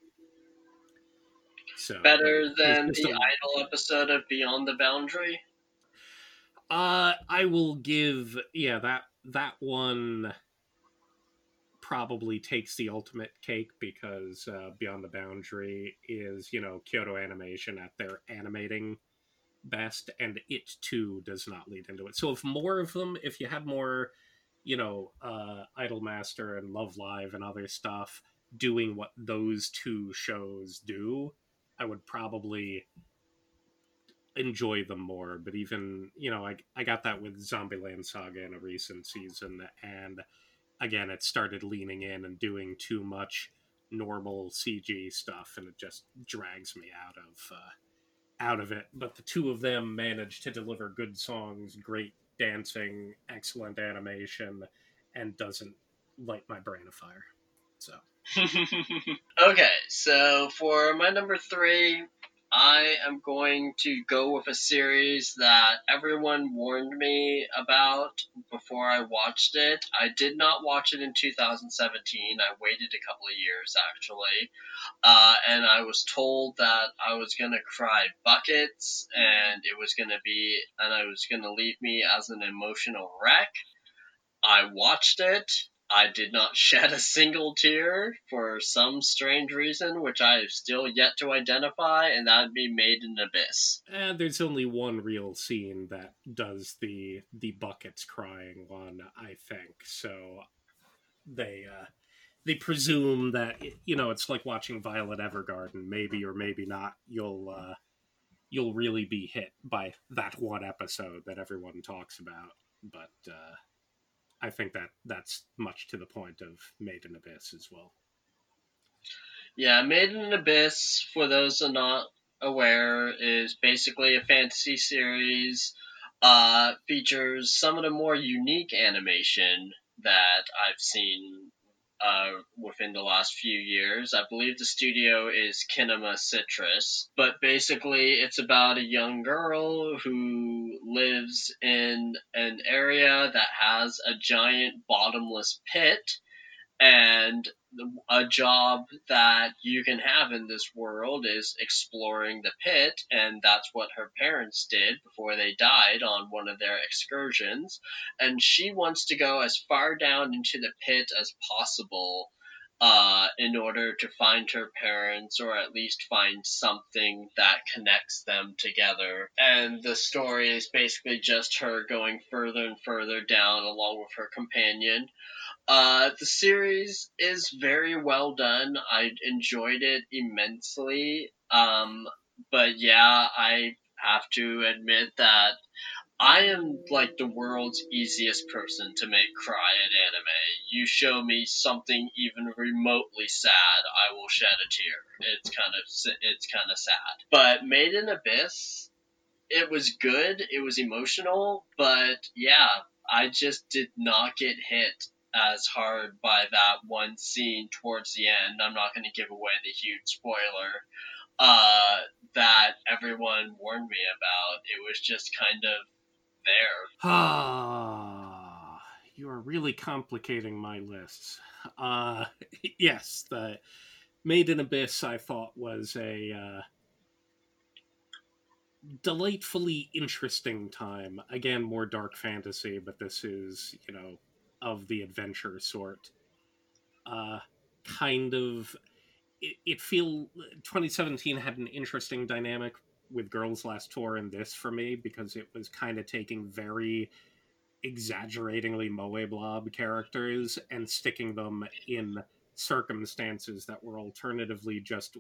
So Better than it's the a- idol episode of Beyond the Boundary. Uh, I will give yeah that that one probably takes the ultimate cake because uh, Beyond the Boundary is you know Kyoto Animation at their animating best, and it too does not lead into it. So if more of them, if you had more, you know, uh, Idolmaster and Love Live and other stuff doing what those two shows do, I would probably enjoy them more. But even you know, I I got that with Zombieland Saga in a recent season, and again, it started leaning in and doing too much normal CG stuff, and it just drags me out of uh, out of it. But the two of them managed to deliver good songs, great dancing, excellent animation, and doesn't light my brain afire. So okay, so for my number three, I am going to go with a series that everyone warned me about before I watched it. I did not watch it in 2017. I waited a couple of years actually. Uh, and I was told that I was going to cry buckets and it was going to be, and I was going to leave me as an emotional wreck. I watched it. I did not shed a single tear for some strange reason, which I have still yet to identify, and that would be Made in Abyss. and uh, there's only one real scene that does the the buckets crying one, I think. So they uh, they presume that you know it's like watching Violet Evergarden. Maybe or maybe not. You'll uh, you'll really be hit by that one episode that everyone talks about. But uh, I think that that's much to the point of Made in Abyss as well. Yeah, Made in Abyss, for those are not aware, is basically a fantasy series. Uh, features some of the more unique animation that I've seen uh, within the last few years. I believe the studio is Kinema Citrus, but basically it's about a young girl who lives in an area that has a giant bottomless pit and a job that you can have in this world is exploring the pit and that's what her parents did before they died on one of their excursions and she wants to go as far down into the pit as possible uh, in order to find her parents or at least find something that connects them together. And the story is basically just her going further and further down along with her companion. Uh, the series is very well done. I enjoyed it immensely. Um, but yeah, I have to admit that I am like the world's easiest person to make cry at anime. You show me something even remotely sad, I will shed a tear. It's kind of it's kind of sad. But Made in Abyss, it was good. It was emotional, but yeah, I just did not get hit as hard by that one scene towards the end. I'm not going to give away the huge spoiler uh, that everyone warned me about. It was just kind of there. Ah, you are really complicating my lists. Uh, yes, the Made in Abyss I thought was a uh, delightfully interesting time. Again, more dark fantasy, but this is, you know, of the adventure sort. Uh, kind of. It, it feel 2017 had an interesting dynamic with Girls Last Tour and this for me because it was kind of taking very exaggeratingly Moe Blob characters and sticking them in circumstances that were alternatively just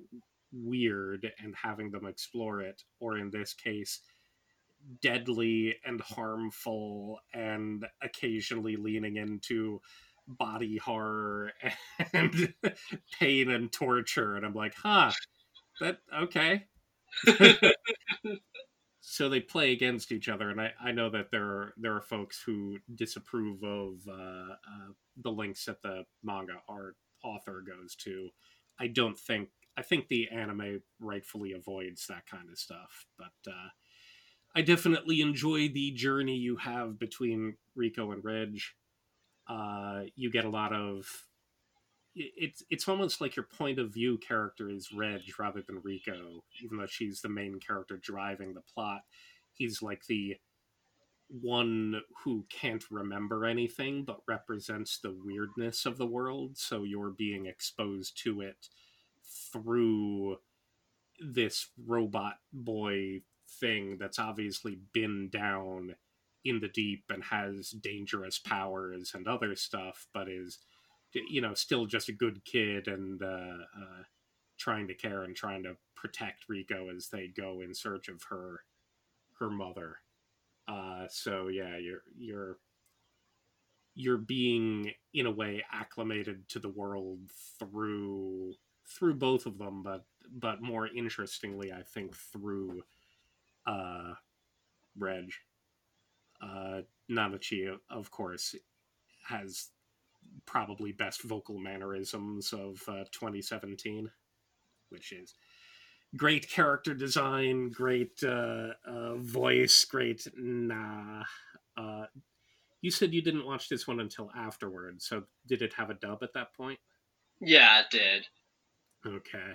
weird and having them explore it, or in this case, deadly and harmful and occasionally leaning into body horror and pain and torture. And I'm like, huh, that okay. so they play against each other, and I, I know that there are there are folks who disapprove of uh, uh, the links that the manga art author goes to. I don't think I think the anime rightfully avoids that kind of stuff, but uh, I definitely enjoy the journey you have between Riko and Reg. Uh, you get a lot of it's it's almost like your point of view character is Reg rather than Riko, even though she's the main character driving the plot. He's like the one who can't remember anything but represents the weirdness of the world, so you're being exposed to it through this robot boy thing that's obviously been down in the deep and has dangerous powers and other stuff, but is you know still just a good kid and uh, uh, trying to care and trying to protect Riko as they go in search of her her mother. Uh, so yeah, you're you're you're being in a way acclimated to the world through through both of them, but but more interestingly, I think through uh, Reg. Uh, Nanachi, of course, has probably best vocal mannerisms of uh, 2017, which is great character design, great uh, uh, voice, great nah. Uh, you said you didn't watch this one until afterwards, so did it have a dub at that point? Yeah, it did. Okay.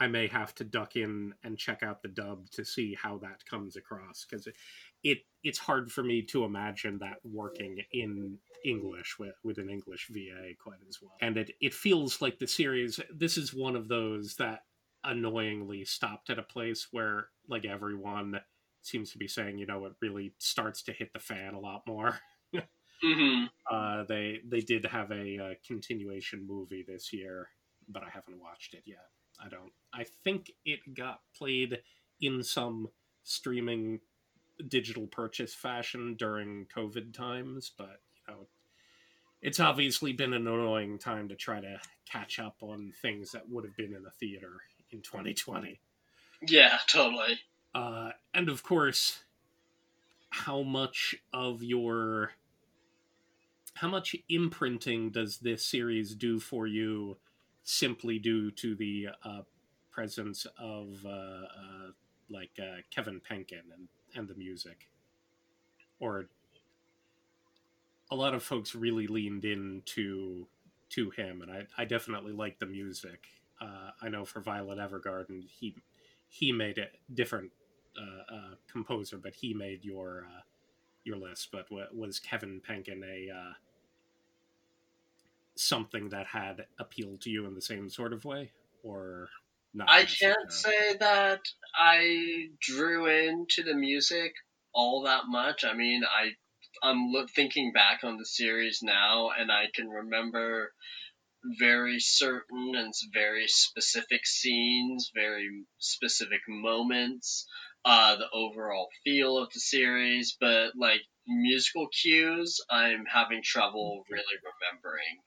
I may have to duck in and check out the dub to see how that comes across because it, it it's hard for me to imagine that working in English with, with an English VA quite as well. And it, it feels like the series this is one of those that annoyingly stopped at a place where like everyone seems to be saying, you know, it really starts to hit the fan a lot more. mm-hmm. uh, they they did have a, a uh, continuation movie this year, but I haven't watched it yet. I don't. I think it got played in some streaming digital purchase fashion during COVID times, but you know, it's obviously been an annoying time to try to catch up on things that would have been in a theater in 2020. Yeah, totally. Uh, and of course, how much of your how much imprinting does this series do for you simply due to the uh, presence of uh, uh like uh, Kevin Penkin and, and the music. Or a lot of folks really leaned into to him, and I, I definitely like the music. I know for Violet Evergarden, he he made a different composer, but he made your your list. But was Kevin Penkin a something that had appealed to you in the same sort of way, or not? I can't say that I drew into the music all that much. I mean, I I'm thinking back on the series now, and I can remember very certain and very specific scenes, very specific moments, uh, the overall feel of the series, but like musical cues, I'm having trouble really remembering.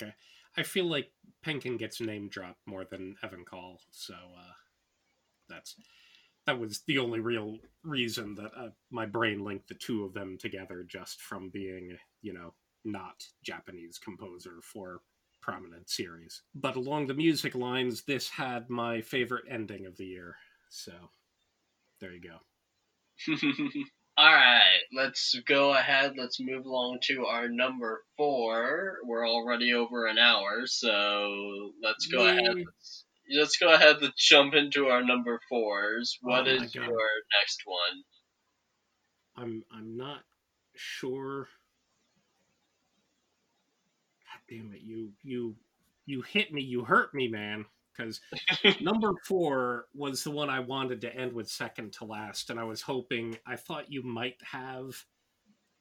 Okay. I feel like Penkin gets name dropped more than Evan Call, so uh, that's that was the only real reason that uh, my brain linked the two of them together, just from being, you know, not Japanese composer for prominent series. But along the music lines, this had my favorite ending of the year, so there you go. All right, let's go ahead. Let's move along to our number four. We're already over an hour, so let's go ahead. Let's, let's, go ahead. Let's jump into our number fours. What oh is your next one? I'm I'm not sure. God damn it! You you you hit me. You hurt me, man because number four was the one I wanted to end with second to last, and I was hoping I thought you might have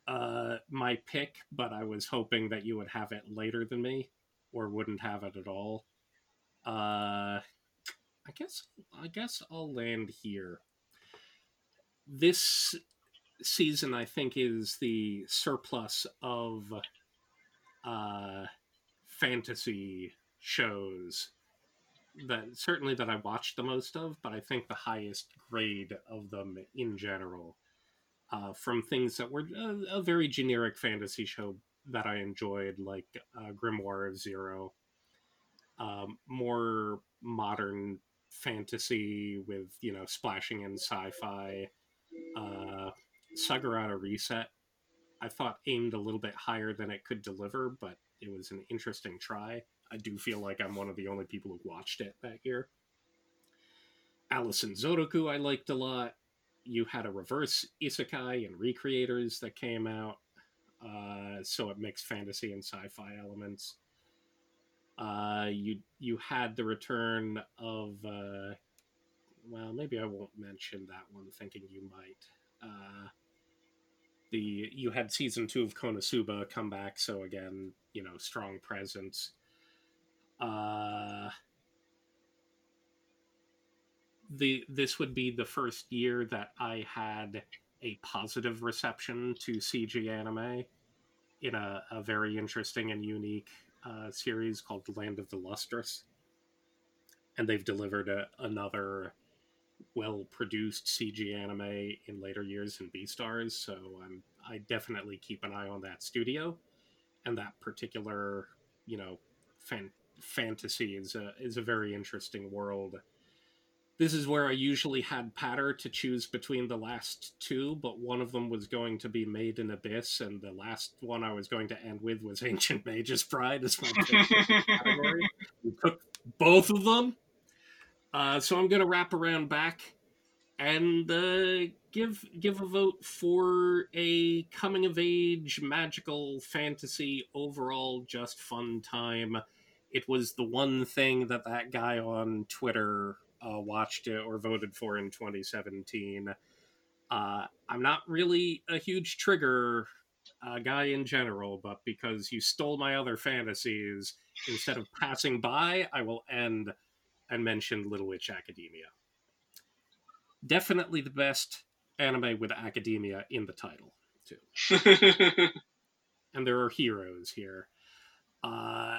uh, my pick, but I was hoping that you would have it later than me or wouldn't have it at all. Uh, I guess I guess I'll land here. This season, I think, is the surplus of uh, fantasy shows that certainly that I watched the most of, but I think the highest grade of them in general, uh, from things that were a, a, very generic fantasy show that I enjoyed, like uh, Grimoire of Zero, um, more modern fantasy with you know splashing in sci-fi. Uh, Reset, I thought aimed a little bit higher than it could deliver, but it was an interesting try. I do feel like I'm one of the only people who watched it that year. Alice and Zoroku I liked a lot. You had a reverse isekai and Re:Creators that came out, uh, so it mixed fantasy and sci-fi elements. Uh, you you had the return of uh, well, maybe I won't mention that one, thinking you might. Uh, the you had season two of Konosuba come back, so again, you know, strong presence. Uh, the this would be the first year that I had a positive reception to CG anime in a, a very interesting and unique uh, series called Land of the Lustrous. And they've delivered a, another well produced CG anime in later years in Beastars, so I'm I definitely keep an eye on that studio and that particular, you know, fan, fantasy is a is a very interesting world. This is where I usually had patter to choose between the last two, but one of them was going to be Made in Abyss, and the last one I was going to end with was Ancient Magus Bride as my category. We took both of them, uh, so I'm going to wrap around back and uh, give give a vote for a coming of age magical fantasy overall just fun time it was the one thing that that guy on twitter uh, watched it or voted for in 2017 uh, i'm not really a huge trigger uh, guy in general but because you stole my other fantasies instead of passing by i will end and mention little witch academia definitely the best anime with academia in the title too. and there are heroes here. Uh,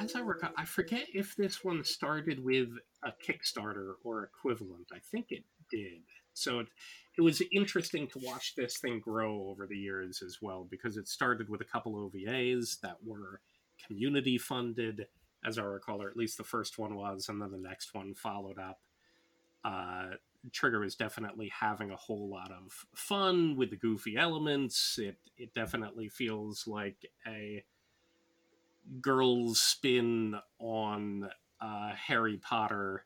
as I recall, I forget if this one started with a Kickstarter or equivalent. I think it did. So it, it was interesting to watch this thing grow over the years as well because it started with a couple OVAs that were community funded, as I recall, or at least the first one was, and then the next one followed up. Uh, Trigger is definitely having a whole lot of fun with the goofy elements. It it definitely feels like a girls' spin on uh, Harry Potter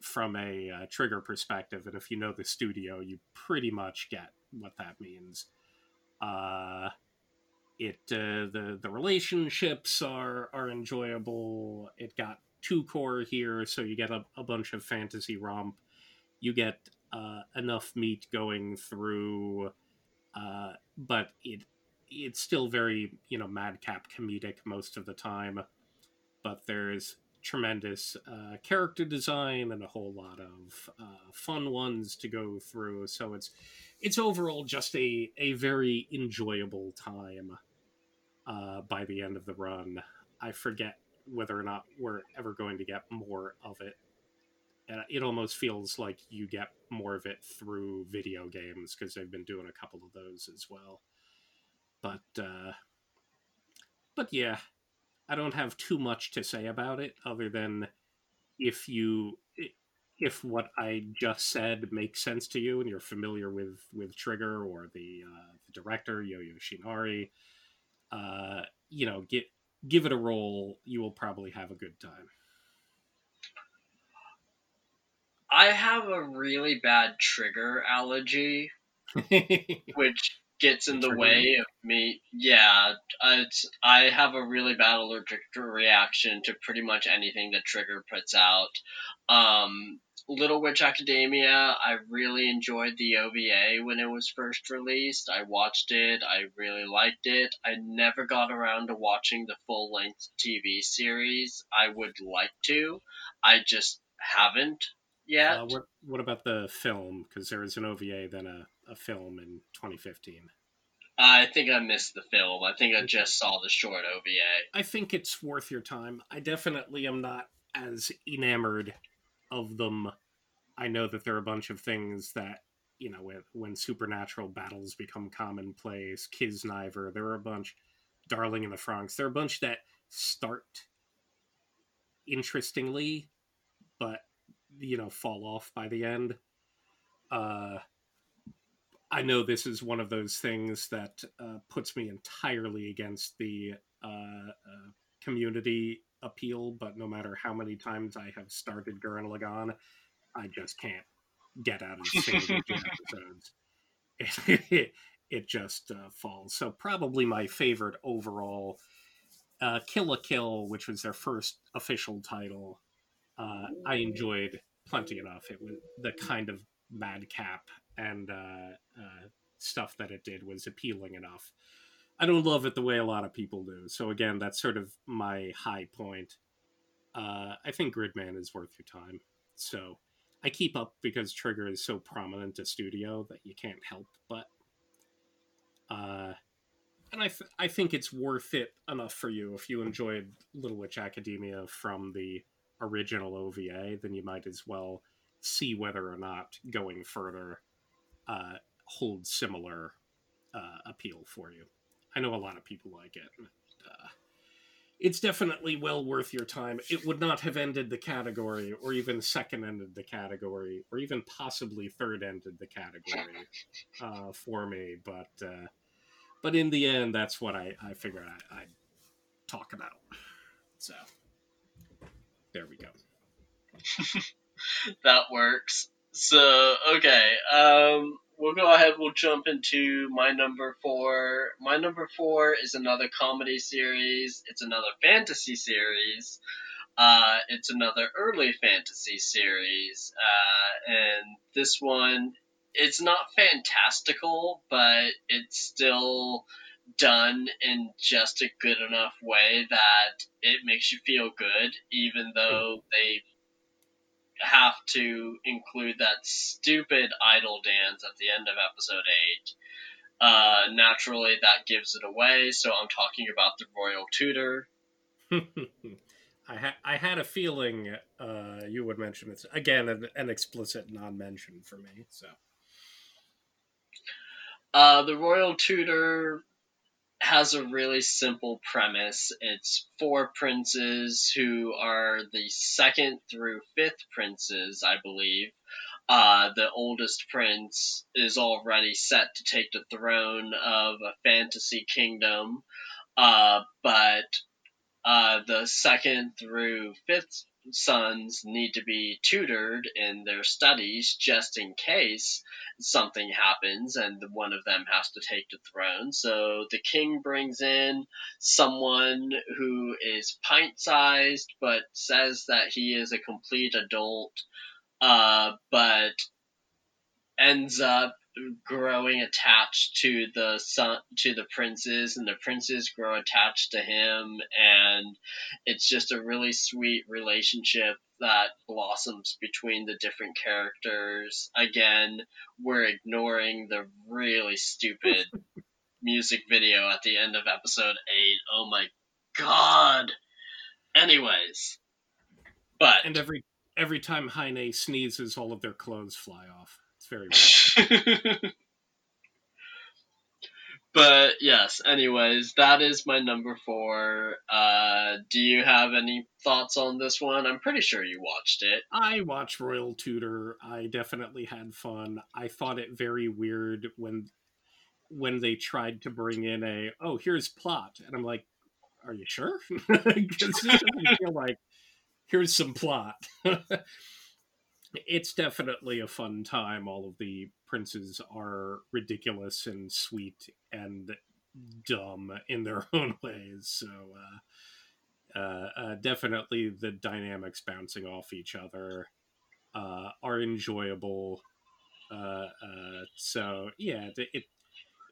from a uh, Trigger perspective, and if you know the studio, you pretty much get what that means. Uh, it uh, the the relationships are are enjoyable. It got two cour here, so you get a, a bunch of fantasy romp you get uh, enough meat going through, uh, but it it's still very you know madcap comedic most of the time. But there's tremendous uh, character design and a whole lot of uh, fun ones to go through. So it's it's overall just a a very enjoyable time. Uh, by the end of the run, I forget whether or not we're ever going to get more of it and it almost feels like you get more of it through video games because they've been doing a couple of those as well. But uh, but yeah, I don't have too much to say about it other than if you if what I just said makes sense to you and you're familiar with with Trigger or the uh, the director Yo Yoshinari, uh, you know, get give it a roll. You will probably have a good time. I have a really bad trigger allergy, which gets in the way of me. Yeah, I have a really bad allergic reaction to pretty much anything that Trigger puts out. Um, Little Witch Academia, I really enjoyed the OVA when it was first released. I watched it, I really liked it. I never got around to watching the full length TV series. I would like to, I just haven't yet. Uh, what What about the film? Because there was an OVA, then a, a film in 2015. I think I missed the film. I think I just saw the short OVA. I think it's worth your time. I definitely am not as enamored of them. I know that there are a bunch of things that you know when, when supernatural battles become commonplace. Kiznaiver, there are a bunch. Darling in the Franxx, there are a bunch that start interestingly, but you know fall off by the end. Uh, I know this is one of those things that uh, puts me entirely against the uh, uh, community appeal, but no matter how many times I have started Gurren Lagann, I just can't get out of the single episodes. It, it, just uh, falls. So probably my favorite overall, uh, Kill la Kill, which was their first official title. Uh, I enjoyed plenty enough. It was the kind of madcap and uh, uh, stuff that it did was appealing enough. I don't love it the way a lot of people do. So again, that's sort of my high point. Uh, I think Gridman is worth your time. So I keep up because Trigger is so prominent a studio that you can't help but. Uh, and I, th- I think it's worth it enough for you if you enjoyed Little Witch Academia from the original OVA, then you might as well see whether or not going further uh, holds similar uh, appeal for you. I know a lot of people like it. Uh, it's definitely well worth your time. It would not have ended the category, or even second ended the category, or even possibly third ended the category uh, for me. But uh, but in the end, that's what I, I figured I, I'd talk about. So there we go. that works. So okay, um, we'll go ahead. We'll jump into my number four. My number four is another comedy series. It's another fantasy series. Uh, it's another early fantasy series, uh, and this one it's not fantastical, but it's still done in just a good enough way that it makes you feel good, even though they have to include that stupid idol dance at the end of episode 8. Uh, naturally, that gives it away, so I'm talking about the Royal Tutor. I, ha- I had a feeling uh, you would mention it. Again, an, an explicit non mention for me, so. Uh, the Royal Tutor has a really simple premise. It's four princes who are the second through fifth princes, I believe. Uh, the oldest prince is already set to take the throne of a fantasy kingdom, uh, but uh, the second through fifth sons need to be tutored in their studies just in case something happens and one of them has to take the throne. So the king brings in someone who is pint sized but says that he is a complete adult, uh, but ends up growing attached to the son to the princes and the princes grow attached to him and it's just a really sweet relationship that blossoms between the different characters. Again we're ignoring the really stupid music video at the end of episode 8 oh my god! Anyways but and every every time Heine sneezes all of their clothes fly off it's very weird. but yes, anyways, that is my number four. Uh, do you have any thoughts on this one? I'm pretty sure you watched it. I watched Royal Tutor. I definitely had fun. I thought it very weird when when they tried to bring in a oh here's plot and I'm like, are you sure? Because it doesn't feel like here's some plot it's definitely a fun time. All of the princes are ridiculous and sweet and dumb in their own ways. So, uh, uh, uh, definitely the dynamics bouncing off each other uh, are enjoyable. Uh, uh, so, yeah, it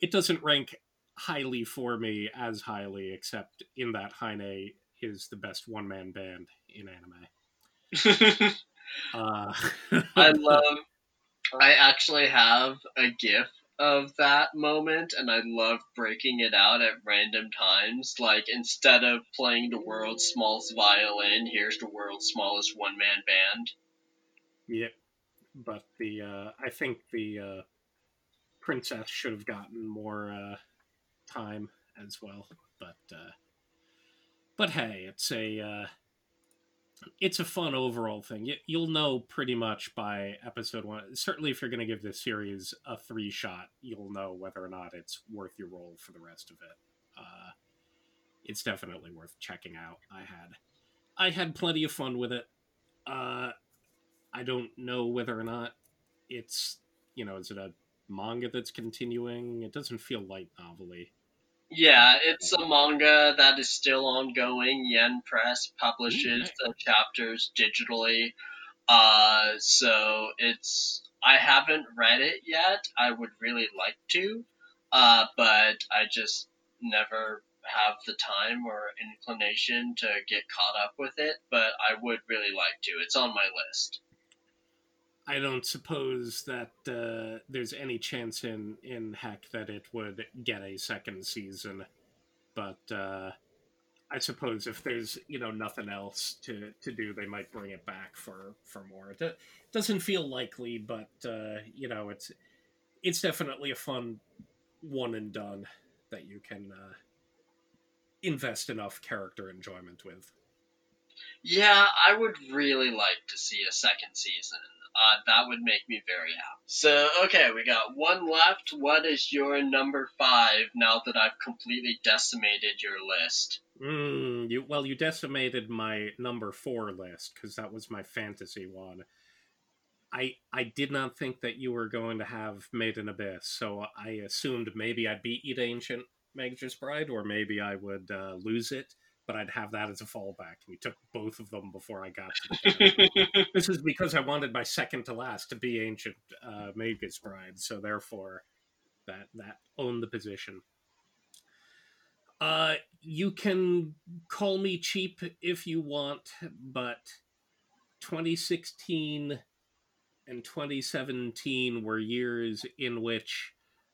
it doesn't rank highly for me as highly, except in that Heine is the best one man band in anime. Uh, I love. I actually have a GIF of that moment, and I love breaking it out at random times. Like instead of playing the world's smallest violin, here's the world's smallest one man band. Yeah, but the uh, I think the uh, princess should have gotten more uh, time as well. But uh, but hey, it's a uh, it's a fun overall thing. You, will know pretty much by episode one. Certainly, if you're going to give this series a three shot, you'll know whether or not it's worth your roll for the rest of it. Uh, it's definitely worth checking out. I had I had plenty of fun with it. Uh, I don't know whether or not it's you know is it a manga that's continuing? It doesn't feel light novelly. Yeah, it's a manga that is still ongoing. Yen Press publishes the chapters digitally. Uh, so it's I haven't read it yet. I would really like to, uh, but I just never have the time or inclination to get caught up with it. But I would really like to. It's on my list. I don't suppose that uh, there's any chance in in heck that it would get a second season, but uh, I suppose if there's you know nothing else to, to do, they might bring it back for for more. It doesn't feel likely, but uh, you know it's it's definitely a fun one and done that you can uh, invest enough character enjoyment with. Yeah, I would really like to see a second season uh, that would make me very happy. So, okay, we got one left. What is your number five now that I've completely decimated your list? Mm, you well, you decimated my number four list because that was my fantasy one. I I did not think that you were going to have Made in Abyss, so I assumed maybe I'd beat Eat Ancient Magus Bride, or maybe I would uh, lose it but I'd have that as a fallback. We took both of them before I got to This is because I wanted my second to last to be Ancient uh, Magus Bride, so therefore that that owned the position. Uh, you can call me cheap if you want, but 2016 and 2017 were years in which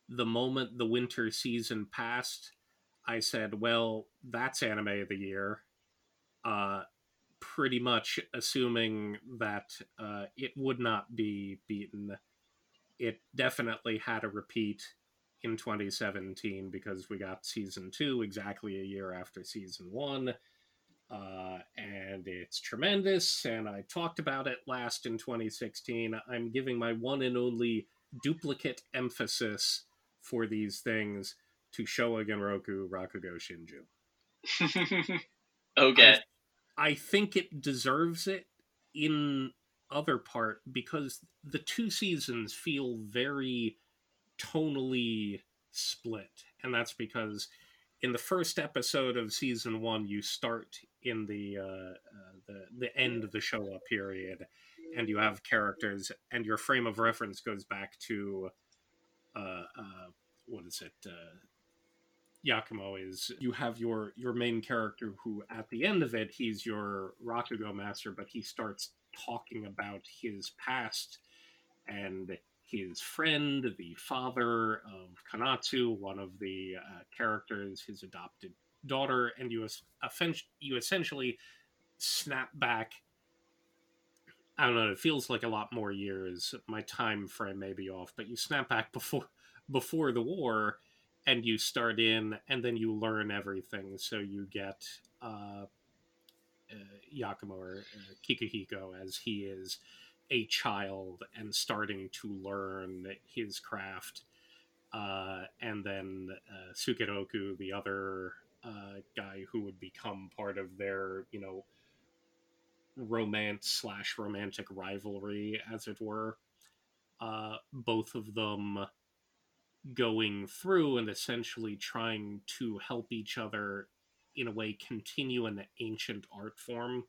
the moment the winter season passed, I said, well, that's anime of the year. Uh, pretty much assuming that uh, it would not be beaten. It definitely had a repeat in 2017 because we got season two exactly a year after season one. Uh, and it's tremendous. And I talked about it last in 2016. I'm giving my one and only duplicate emphasis for these things to Showa Genroku Rakugo Shinju. okay. I, I think it deserves it in other part because the two seasons feel very tonally split and that's because in the first episode of season one you start in the uh, uh, the the end of the Showa period and you have characters and your frame of reference goes back to uh, uh what is it uh, Yakumo is you have your your main character who at the end of it he's your Rakugo master, but he starts talking about his past and his friend, the father of Konatsu, one of the uh, characters, his adopted daughter, and you you essentially snap back. I don't know. It feels like a lot more years. My time frame may be off, but you snap back before before the war and you start in and then you learn everything. So you get uh, uh, Yakumo or uh, Kikuhiko as he is a child and starting to learn his craft uh, and then uh, Sukeroku the other uh, guy who would become part of their you know romance slash romantic rivalry as it were uh, both of them going through and essentially trying to help each other in a way continue an ancient art form.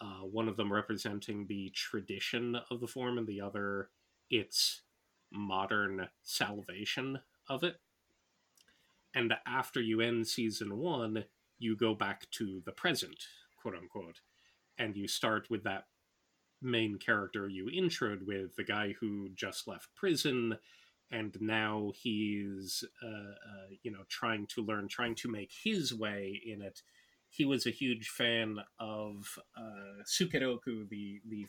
Uh, one of them representing the tradition of the form, and the other its modern salvation of it. And after you end season one, you go back to the present, quote unquote, and you start with that main character you introed with, the guy who just left prison and now he's uh, uh, you know trying to learn, trying to make his way in it. He was a huge fan of uh, Sukeroku, the the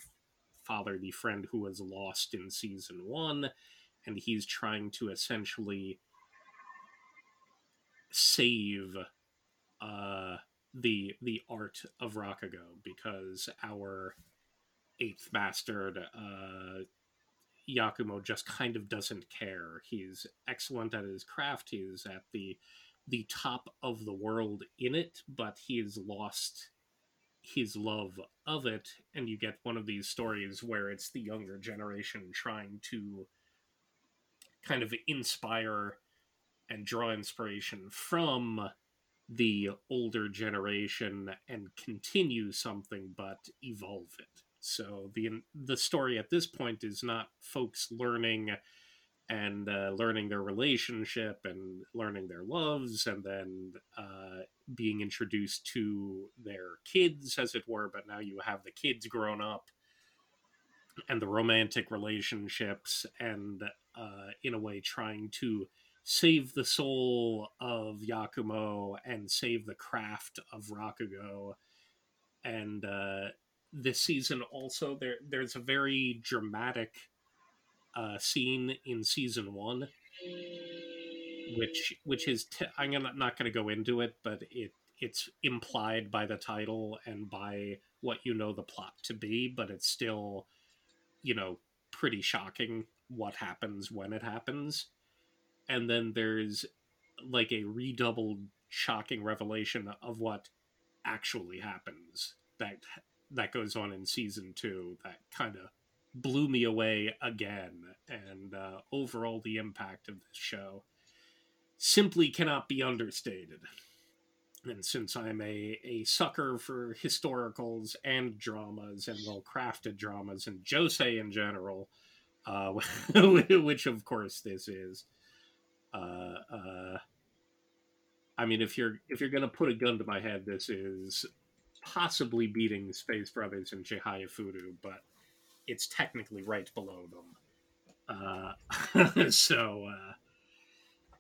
father, the friend who was lost in season one, and he's trying to essentially save uh, the the art of Rakugo because our eighth bastard uh, Yakumo just kind of doesn't care. He's excellent at his craft. He's at the the top of the world in it, but he's lost his love of it. And you get one of these stories where it's the younger generation trying to kind of inspire and draw inspiration from the older generation and continue something but evolve it. So the the story at this point is not folks learning and uh, learning their relationship and learning their loves and then uh, being introduced to their kids as it were but now you have the kids grown up and the romantic relationships and uh, in a way trying to save the soul of Yakumo and save the craft of Rakugo. And uh, this season also there there's a very dramatic uh, scene in season one, which which is I'm gonna, not going to go into it, but it it's implied by the title and by what you know the plot to be, but it's still you know pretty shocking what happens when it happens. And then there's like a redoubled shocking revelation of what actually happens that that goes on in season two that kind of blew me away again. And uh, overall the impact of this show simply cannot be understated. And since i'm a, a sucker for historicals and dramas and well crafted dramas and josei in general uh, which of course this is uh, uh, I mean, if you're if you're gonna put a gun to my head, this is possibly beating Space Brothers and Chihayafuru, but it's technically right below them. Uh, so uh,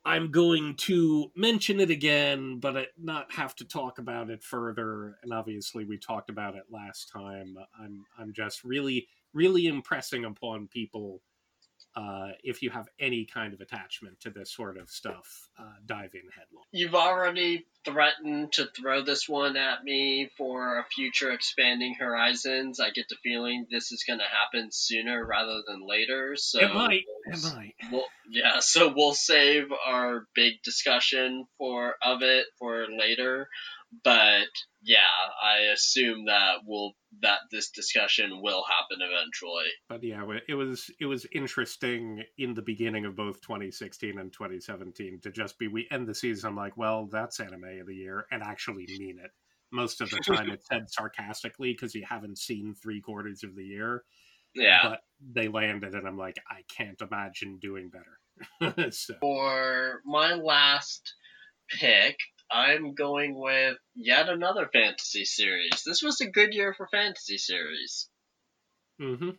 I'm going to mention it again, but not have to talk about it further. And obviously, we talked about it last time. I'm I'm just really really impressing upon people uh, if you have any kind of attachment to this sort of stuff, uh, dive in headlong. You've already threatened to throw this one at me for a future expanding horizons. I get the feeling this is going to happen sooner rather than later. So it might. It might. We'll, yeah. So we'll save our big discussion for of it for later but yeah, I assume that will that this discussion will happen eventually. But yeah, it was it was interesting in the beginning of both 2016 and 2017 to just be we end the season I'm like, well, that's anime of the year, and actually mean it. Most of the time, it's said sarcastically because you haven't seen three quarters of the year. Yeah, but they landed, and I'm like, I can't imagine doing better. so. For my last pick, I'm going with yet another fantasy series. This was a good year for fantasy series. Mm-hmm.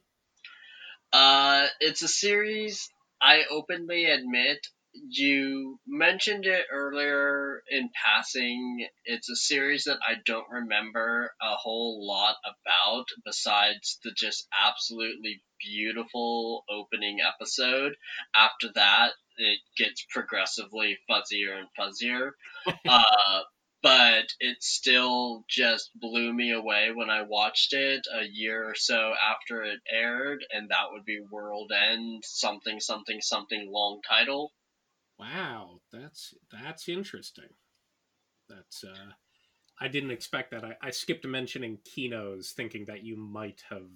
Uh, it's a series I openly admit you mentioned it earlier in passing. It's a series that I don't remember a whole lot about besides the just absolutely beautiful opening episode. After that, it gets progressively fuzzier and fuzzier. uh, but it still just blew me away when I watched it a year or so after it aired, and that would be World End something something something long title. Wow, that's that's interesting. That's uh I didn't expect that. I, I skipped mentioning Kino's thinking that you might have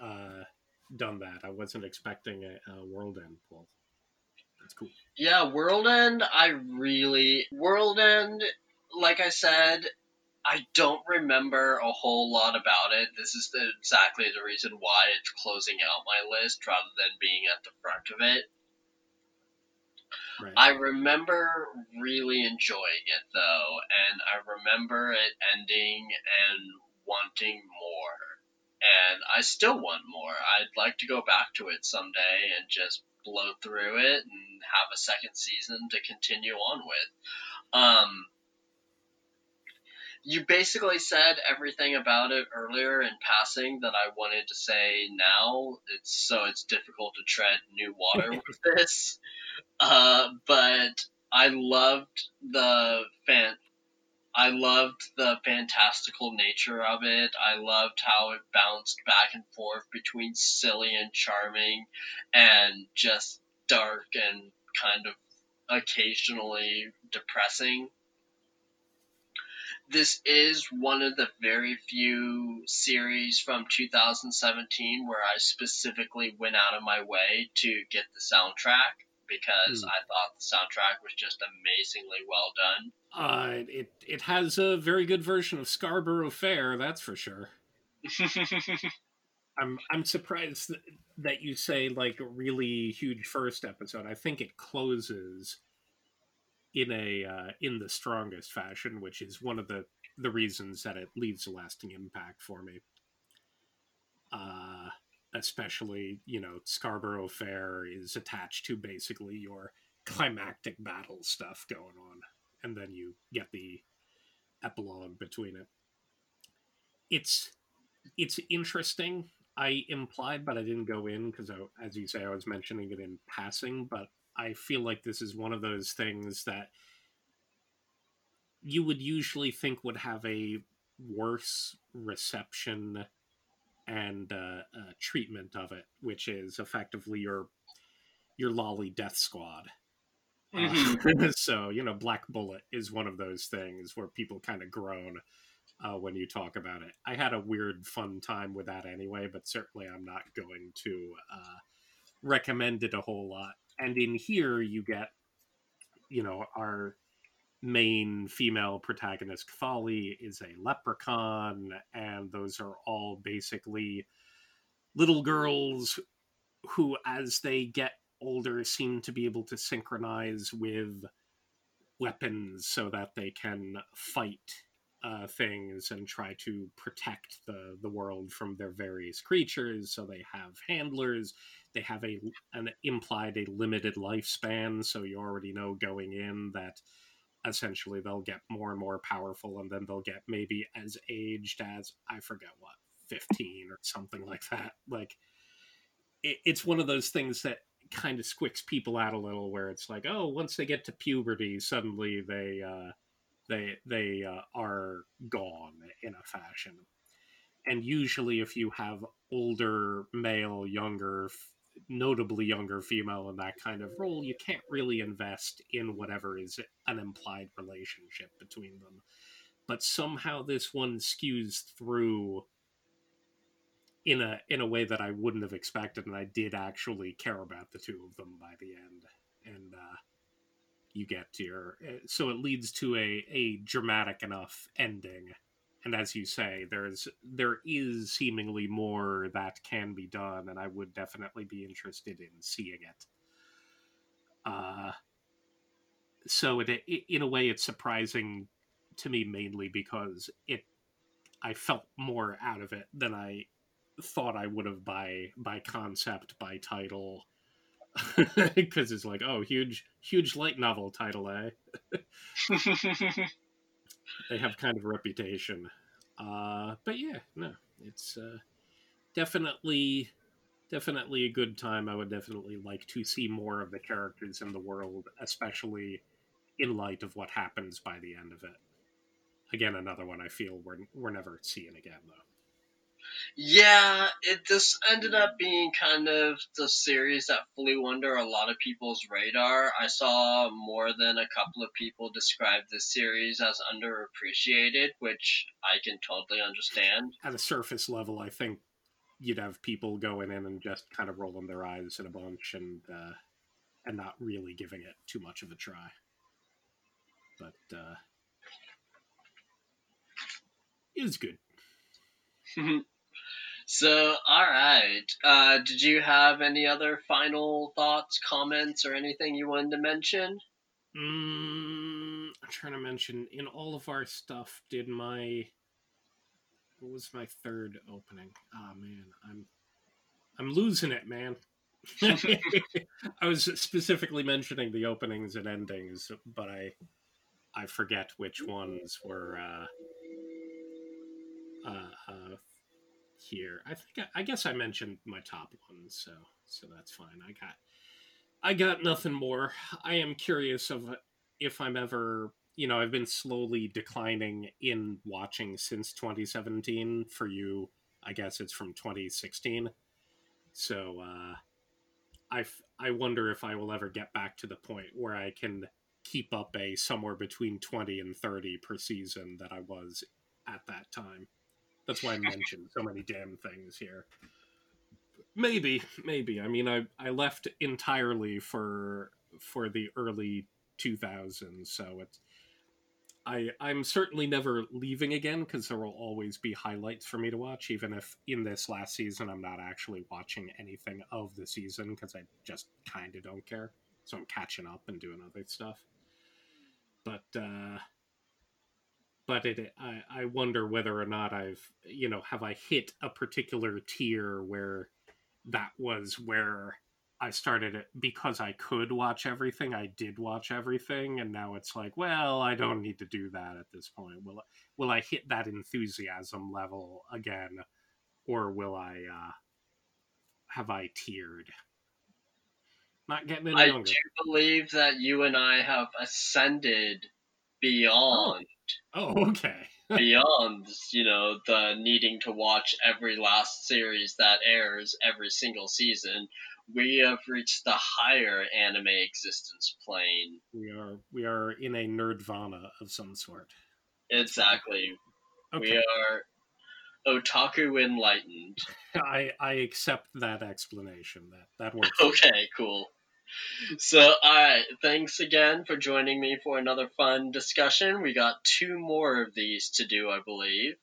uh done that. I wasn't expecting a, a World End pull. That's cool. Yeah, World End, I really World End, like I said, I don't remember a whole lot about it. This is the, exactly the reason why it's closing out my list rather than being at the front of it. Right. I remember really enjoying it though, and I remember it ending and wanting more. and I still want more. I'd like to go back to it someday and just blow through it and have a second season to continue on with. Um, you basically said everything about it earlier in passing that I wanted to say now. It's so it's difficult to tread new water with this. Uh, but I loved the fan. I loved the fantastical nature of it. I loved how it bounced back and forth between silly and charming, and just dark and kind of occasionally depressing this is one of the very few series from 2017 where I specifically went out of my way to get the soundtrack because mm. I thought the soundtrack was just amazingly well done. Uh, it it has a very good version of Scarborough Fair, that's for sure. I'm I'm surprised that, that you say like a really huge first episode. I think it closes in a uh, in the strongest fashion, which is one of the the reasons that it leaves a lasting impact for me. Uh, especially, you know, Scarborough Fair is attached to basically your climactic battle stuff going on, and then you get the epilogue between it. It's it's interesting. I implied, but I didn't go in because, as you say, I was mentioning it in passing. But I feel like this is one of those things that you would usually think would have a worse reception and uh, uh, treatment of it, which is effectively your your loli death squad. Uh, mm-hmm. Uh, so you know, Black Bullet is one of those things where people kind of groan uh, when you talk about it. I had a weird, fun time with that anyway, but certainly I'm not going to uh, recommend it a whole lot and in here you get you know our main female protagonist Folly is a leprechaun and those are all basically little girls who as they get older seem to be able to synchronize with weapons so that they can fight uh, things and try to protect the the world from their various creatures. So they have handlers. They have a an implied a limited lifespan. So you already know going in that essentially they'll get more and more powerful, and then they'll get maybe as aged as I forget what fifteen or something like that. Like it, it's one of those things that kind of squicks people out a little where it's like oh once they get to puberty suddenly they uh they they uh, are gone in a fashion. And usually, if you have older male, younger, notably younger female in that kind of role, you can't really invest in whatever is an implied relationship between them. But somehow this one skews through in a in a way that I wouldn't have expected, and I did actually care about the two of them by the end. And uh, you get to your uh, so it leads to a a dramatic enough ending and as you say there's there is seemingly more that can be done and i would definitely be interested in seeing it uh so it, it, in a way it's surprising to me mainly because it i felt more out of it than i thought i would have by by concept by title because it's like, oh, huge, huge light novel title, eh? they have kind of a reputation. Uh, but yeah, no, it's uh, definitely, definitely a good time. I would definitely like to see more of the characters in the world, especially in light of what happens by the end of it. Again, another one I feel we're we're never seeing again, though. Yeah, it just ended up being kind of the series that flew under a lot of people's radar. I saw more than a couple of people describe this series as underappreciated, which I can totally understand. At a surface level, I think you'd have people going in and just kind of rolling their eyes in a bunch and uh, and not really giving it too much of a try. But uh, it was good. So, all right. Uh, did you have any other final thoughts, comments, or anything you wanted to mention? Mm, I'm trying to mention in all of our stuff. Did my what was my third opening? Oh man, I'm I'm losing it, man. I was specifically mentioning the openings and endings, but I I forget which ones were uh, uh, uh, here. I think I, I guess I mentioned my top ones, so so that's fine. I got I got nothing more. I am curious of if I'm ever you know, I've been slowly declining in watching since 2017. For you, I guess it's from 2016. So uh, I I wonder if I will ever get back to the point where I can keep up a somewhere between 20 and 30 per season that I was at that time. That's why I mentioned so many damn things here. Maybe, maybe. I mean, I I left entirely for for the early 2000s, so it's I I'm certainly never leaving again because there will always be highlights for me to watch, even if in this last season I'm not actually watching anything of the season because I just kind of don't care. So I'm catching up and doing other stuff. But uh, but it I I wonder whether or not I've you know have I hit a particular tier where that was where I started it because I could watch everything. I did watch everything, and now it's like, well, I don't need to do that at this point. Will will I hit that enthusiasm level again, or will I uh, have I tiered? Not getting any I younger. do believe that you and I have ascended beyond. Oh, okay. beyond, you know, the needing to watch every last series that airs every single season we have reached the higher anime existence plane. We are we are in a nerdvana of some sort. Exactly. Okay. We are otaku enlightened. I I accept that explanation. That that works. Okay, cool. So, alright, thanks again for joining me for another fun discussion. We got two more of these to do, I believe.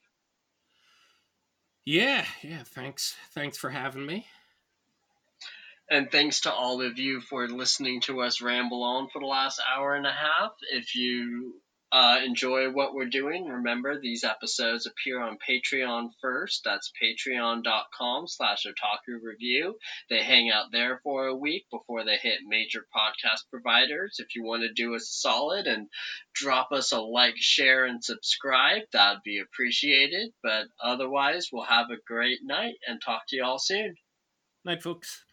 Yeah, yeah, thanks. Thanks for having me. And thanks to all of you for listening to us ramble on for the last hour and a half. If you uh, enjoy what we're doing, remember these episodes appear on Patreon first. That's patreon.com slash otaku review. They hang out there for a week before they hit major podcast providers. If you want to do us a solid and drop us a like, share, and subscribe, that'd be appreciated. But otherwise, we'll have a great night and talk to you all soon. Night, folks.